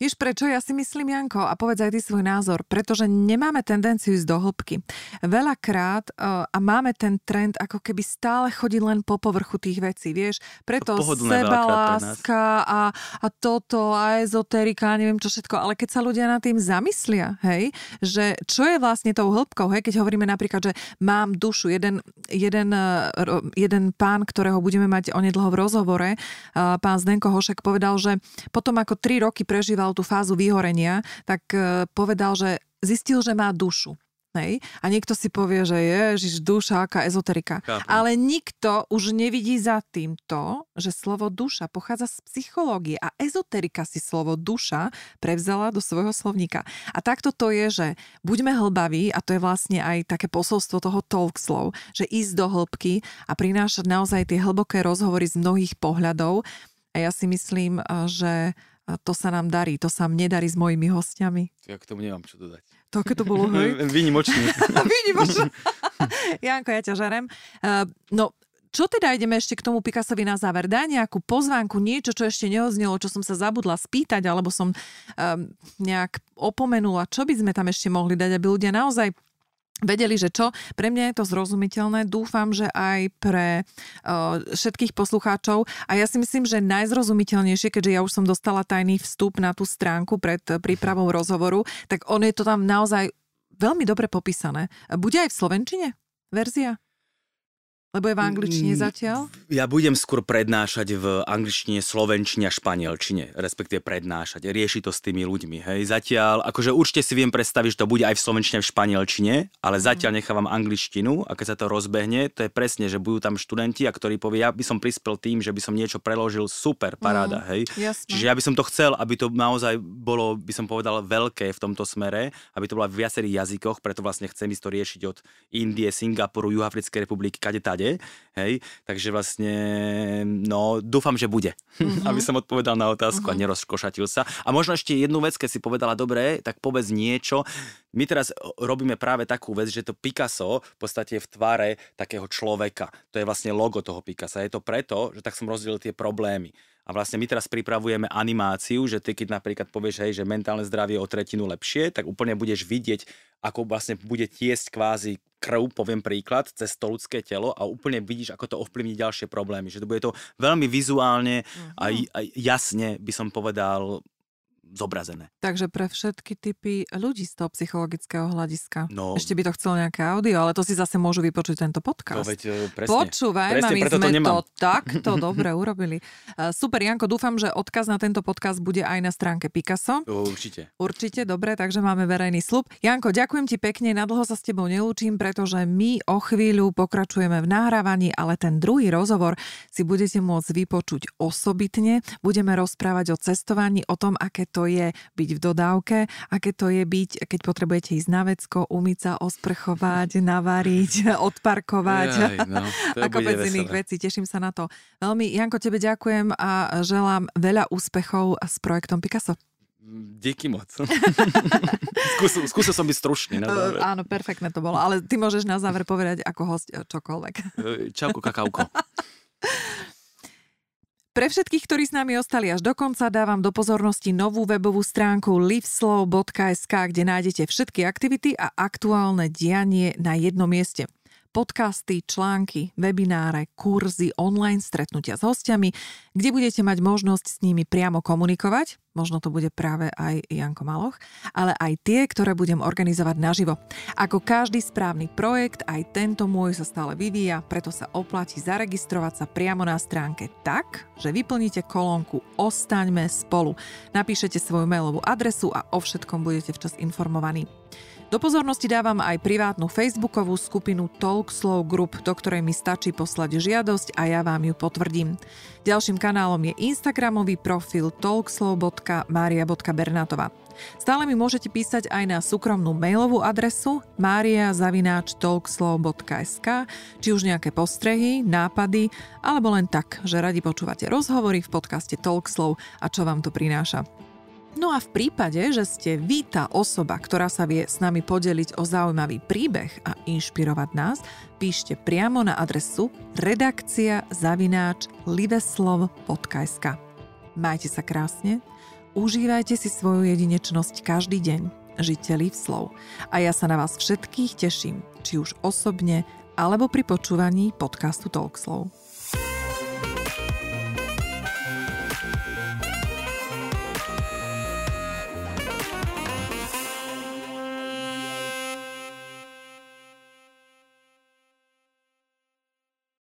Vieš prečo? Ja si myslím, Janko, a povedz aj ty svoj názor, pretože nemáme tendenciu ísť do hĺbky. Veľakrát uh, a máme ten trend ako keby stále chodiť len po povrchu tých vecí, vieš? Preto nás. sebaláska a, a toto a ezoterika neviem čo všetko, ale keď sa ľudia nad tým zamyslia, hej, že čo je vlastne tou hĺbkou, hej, keď hovoríme napríklad, že mám dušu, jeden, jeden, ro- jeden pán, ktorého budeme mať onedlho v rozhovore, uh, pán Zdenko Hošek povedal, že potom ako tri roky prežíval tú fázu vyhorenia, tak uh, povedal, že zistil, že má dušu. Hej? A niekto si povie, že ježiš, duša, aká ezoterika. Chápem. Ale nikto už nevidí za tým to, že slovo duša pochádza z psychológie a ezoterika si slovo duša prevzala do svojho slovníka. A takto to je, že buďme hlbaví, a to je vlastne aj také posolstvo toho talk slow, že ísť do hĺbky a prinášať naozaj tie hlboké rozhovory z mnohých pohľadov. A ja si myslím, eh, to sa nám darí, to sa mne darí s mojimi hostiami. Ja k tomu nemám čo dodať. To, keď to bolo, hej? Výnimočný. Výnimočné. Janko, ja ťa žerem. Uh, no, čo teda ideme ešte k tomu Picassovi na záver? Daj nejakú pozvánku, niečo, čo ešte neoznelo, čo som sa zabudla spýtať, alebo som um, nejak opomenula. Čo by sme tam ešte mohli dať, aby ľudia naozaj vedeli, že čo. Pre mňa je to zrozumiteľné. Dúfam, že aj pre uh, všetkých poslucháčov. A ja si myslím, že najzrozumiteľnejšie, keďže ja už som dostala tajný vstup na tú stránku pred prípravou rozhovoru, tak on je to tam naozaj veľmi dobre popísané. Bude aj v Slovenčine verzia? Lebo je v angličtine Mm, zatiaľ? Ja budem skôr prednášať v angličtine, slovenčine a španielčine, respektíve prednášať, riešiť to s tými ľuďmi. Hej. Zatiaľ, akože určite si viem predstaviť, že to bude aj v slovenčine, v španielčine, ale Mhm. zatiaľ nechávam angličtinu a keď sa to rozbehne, to je presne, že budú tam študenti, a ktorí povie, ja by som prispel tým, že by som niečo preložil, super, paráda, hej. Jasné. Čiže ja by som to chcel, aby to naozaj bolo, by som povedal, veľké v tomto smere, aby to bolo v viacerých jazykoch, preto vlastne chcem ísť to riešiť od Indie, Singapuru, Juhafrickej republiky, kade tade, hej. Takže vlastne, no, dúfam, že bude, Mhm. aby som odpovedal na otázku a nerozkošatil sa. A možno ešte jednu vec, keď si povedala, dobre, tak povedz niečo. My teraz robíme práve takú vec, že to Picasso v podstate je v tvare takého človeka. To je vlastne logo toho Picassa. Je to preto, že tak som rozdelil tie problémy. A vlastne my teraz pripravujeme animáciu, že ty keď napríklad povieš, hej, že mentálne zdravie je o tretinu lepšie, tak úplne budeš vidieť, ako vlastne bude tiesť kvázi krv, poviem príklad, cez to ľudské telo a úplne vidíš, ako to ovplyvní ďalšie problémy. Že to bude to veľmi vizuálne a, a jasne by som povedal zobrazené. Takže pre všetky typy ľudí z toho psychologického hľadiska. No. Ešte by to chcel nejaké audio, ale to si zase môžu vypočuť tento To podcast. veď e, presne. Počúvaj, Presne, my to sme to, nemám. takto dobre urobili. Uh, Super, Janko, dúfam, že odkaz na tento podcast bude aj na stránke Picasso. Určite. Určite, dobre, takže máme verejný slub. Janko, ďakujem ti pekne, na dlho sa s tebou nelúčim, pretože my o chvíľu pokračujeme v nahrávaní, ale ten druhý rozhovor si budete môcť vypočuť osobitne. Budeme rozprávať o cestovaní, o tom, aké to to je byť v dodávke, aké to je byť, keď potrebujete ísť na vecko, umyť sa, osprchovať, navariť, odparkovať Jaj, no, a kopec iných vecí. Teším sa na to. Veľmi, Janko, tebe ďakujem a želám veľa úspechov s projektom Picasso. Díky moc. skúsil, skúsil som byť stručný. Na záver. Áno, perfektné to bolo, ale ty môžeš na záver povedať ako host čokoľvek. Čauko, kakauko. Pre všetkých, ktorí s nami ostali až do konca, dávam do pozornosti novú webovú stránku liveslow.sk, kde nájdete všetky aktivity a aktuálne dianie na jednom mieste podcasty, články, webináre, kurzy, online stretnutia s hostiami, kde budete mať možnosť s nimi priamo komunikovať, možno to bude práve aj Janko Maloch, ale aj tie, ktoré budem organizovať naživo. Ako každý správny projekt, aj tento môj sa stále vyvíja, preto sa oplatí zaregistrovať sa priamo na stránke tak, že vyplníte kolónku Ostaňme spolu. Napíšete svoju mailovú adresu a o všetkom budete včas informovaní. Do pozornosti dávam aj privátnu facebookovú skupinu Talkslow Group, do ktorej mi stačí poslať žiadosť a ja vám ju potvrdím. Ďalším kanálom je Instagramový profil talkslow.maria.bernatova. Stále mi môžete písať aj na súkromnú mailovú adresu mariazavináčtalkslow.sk či už nejaké postrehy, nápady, alebo len tak, že radi počúvate rozhovory v podcaste Talkslow a čo vám to prináša. No a v prípade, že ste vy tá osoba, ktorá sa vie s nami podeliť o zaujímavý príbeh a inšpirovať nás, píšte priamo na adresu redakcia zavináč liveslov.sk Majte sa krásne, užívajte si svoju jedinečnosť každý deň, žite Liveslov. A ja sa na vás všetkých teším, či už osobne, alebo pri počúvaní podcastu Talkslow.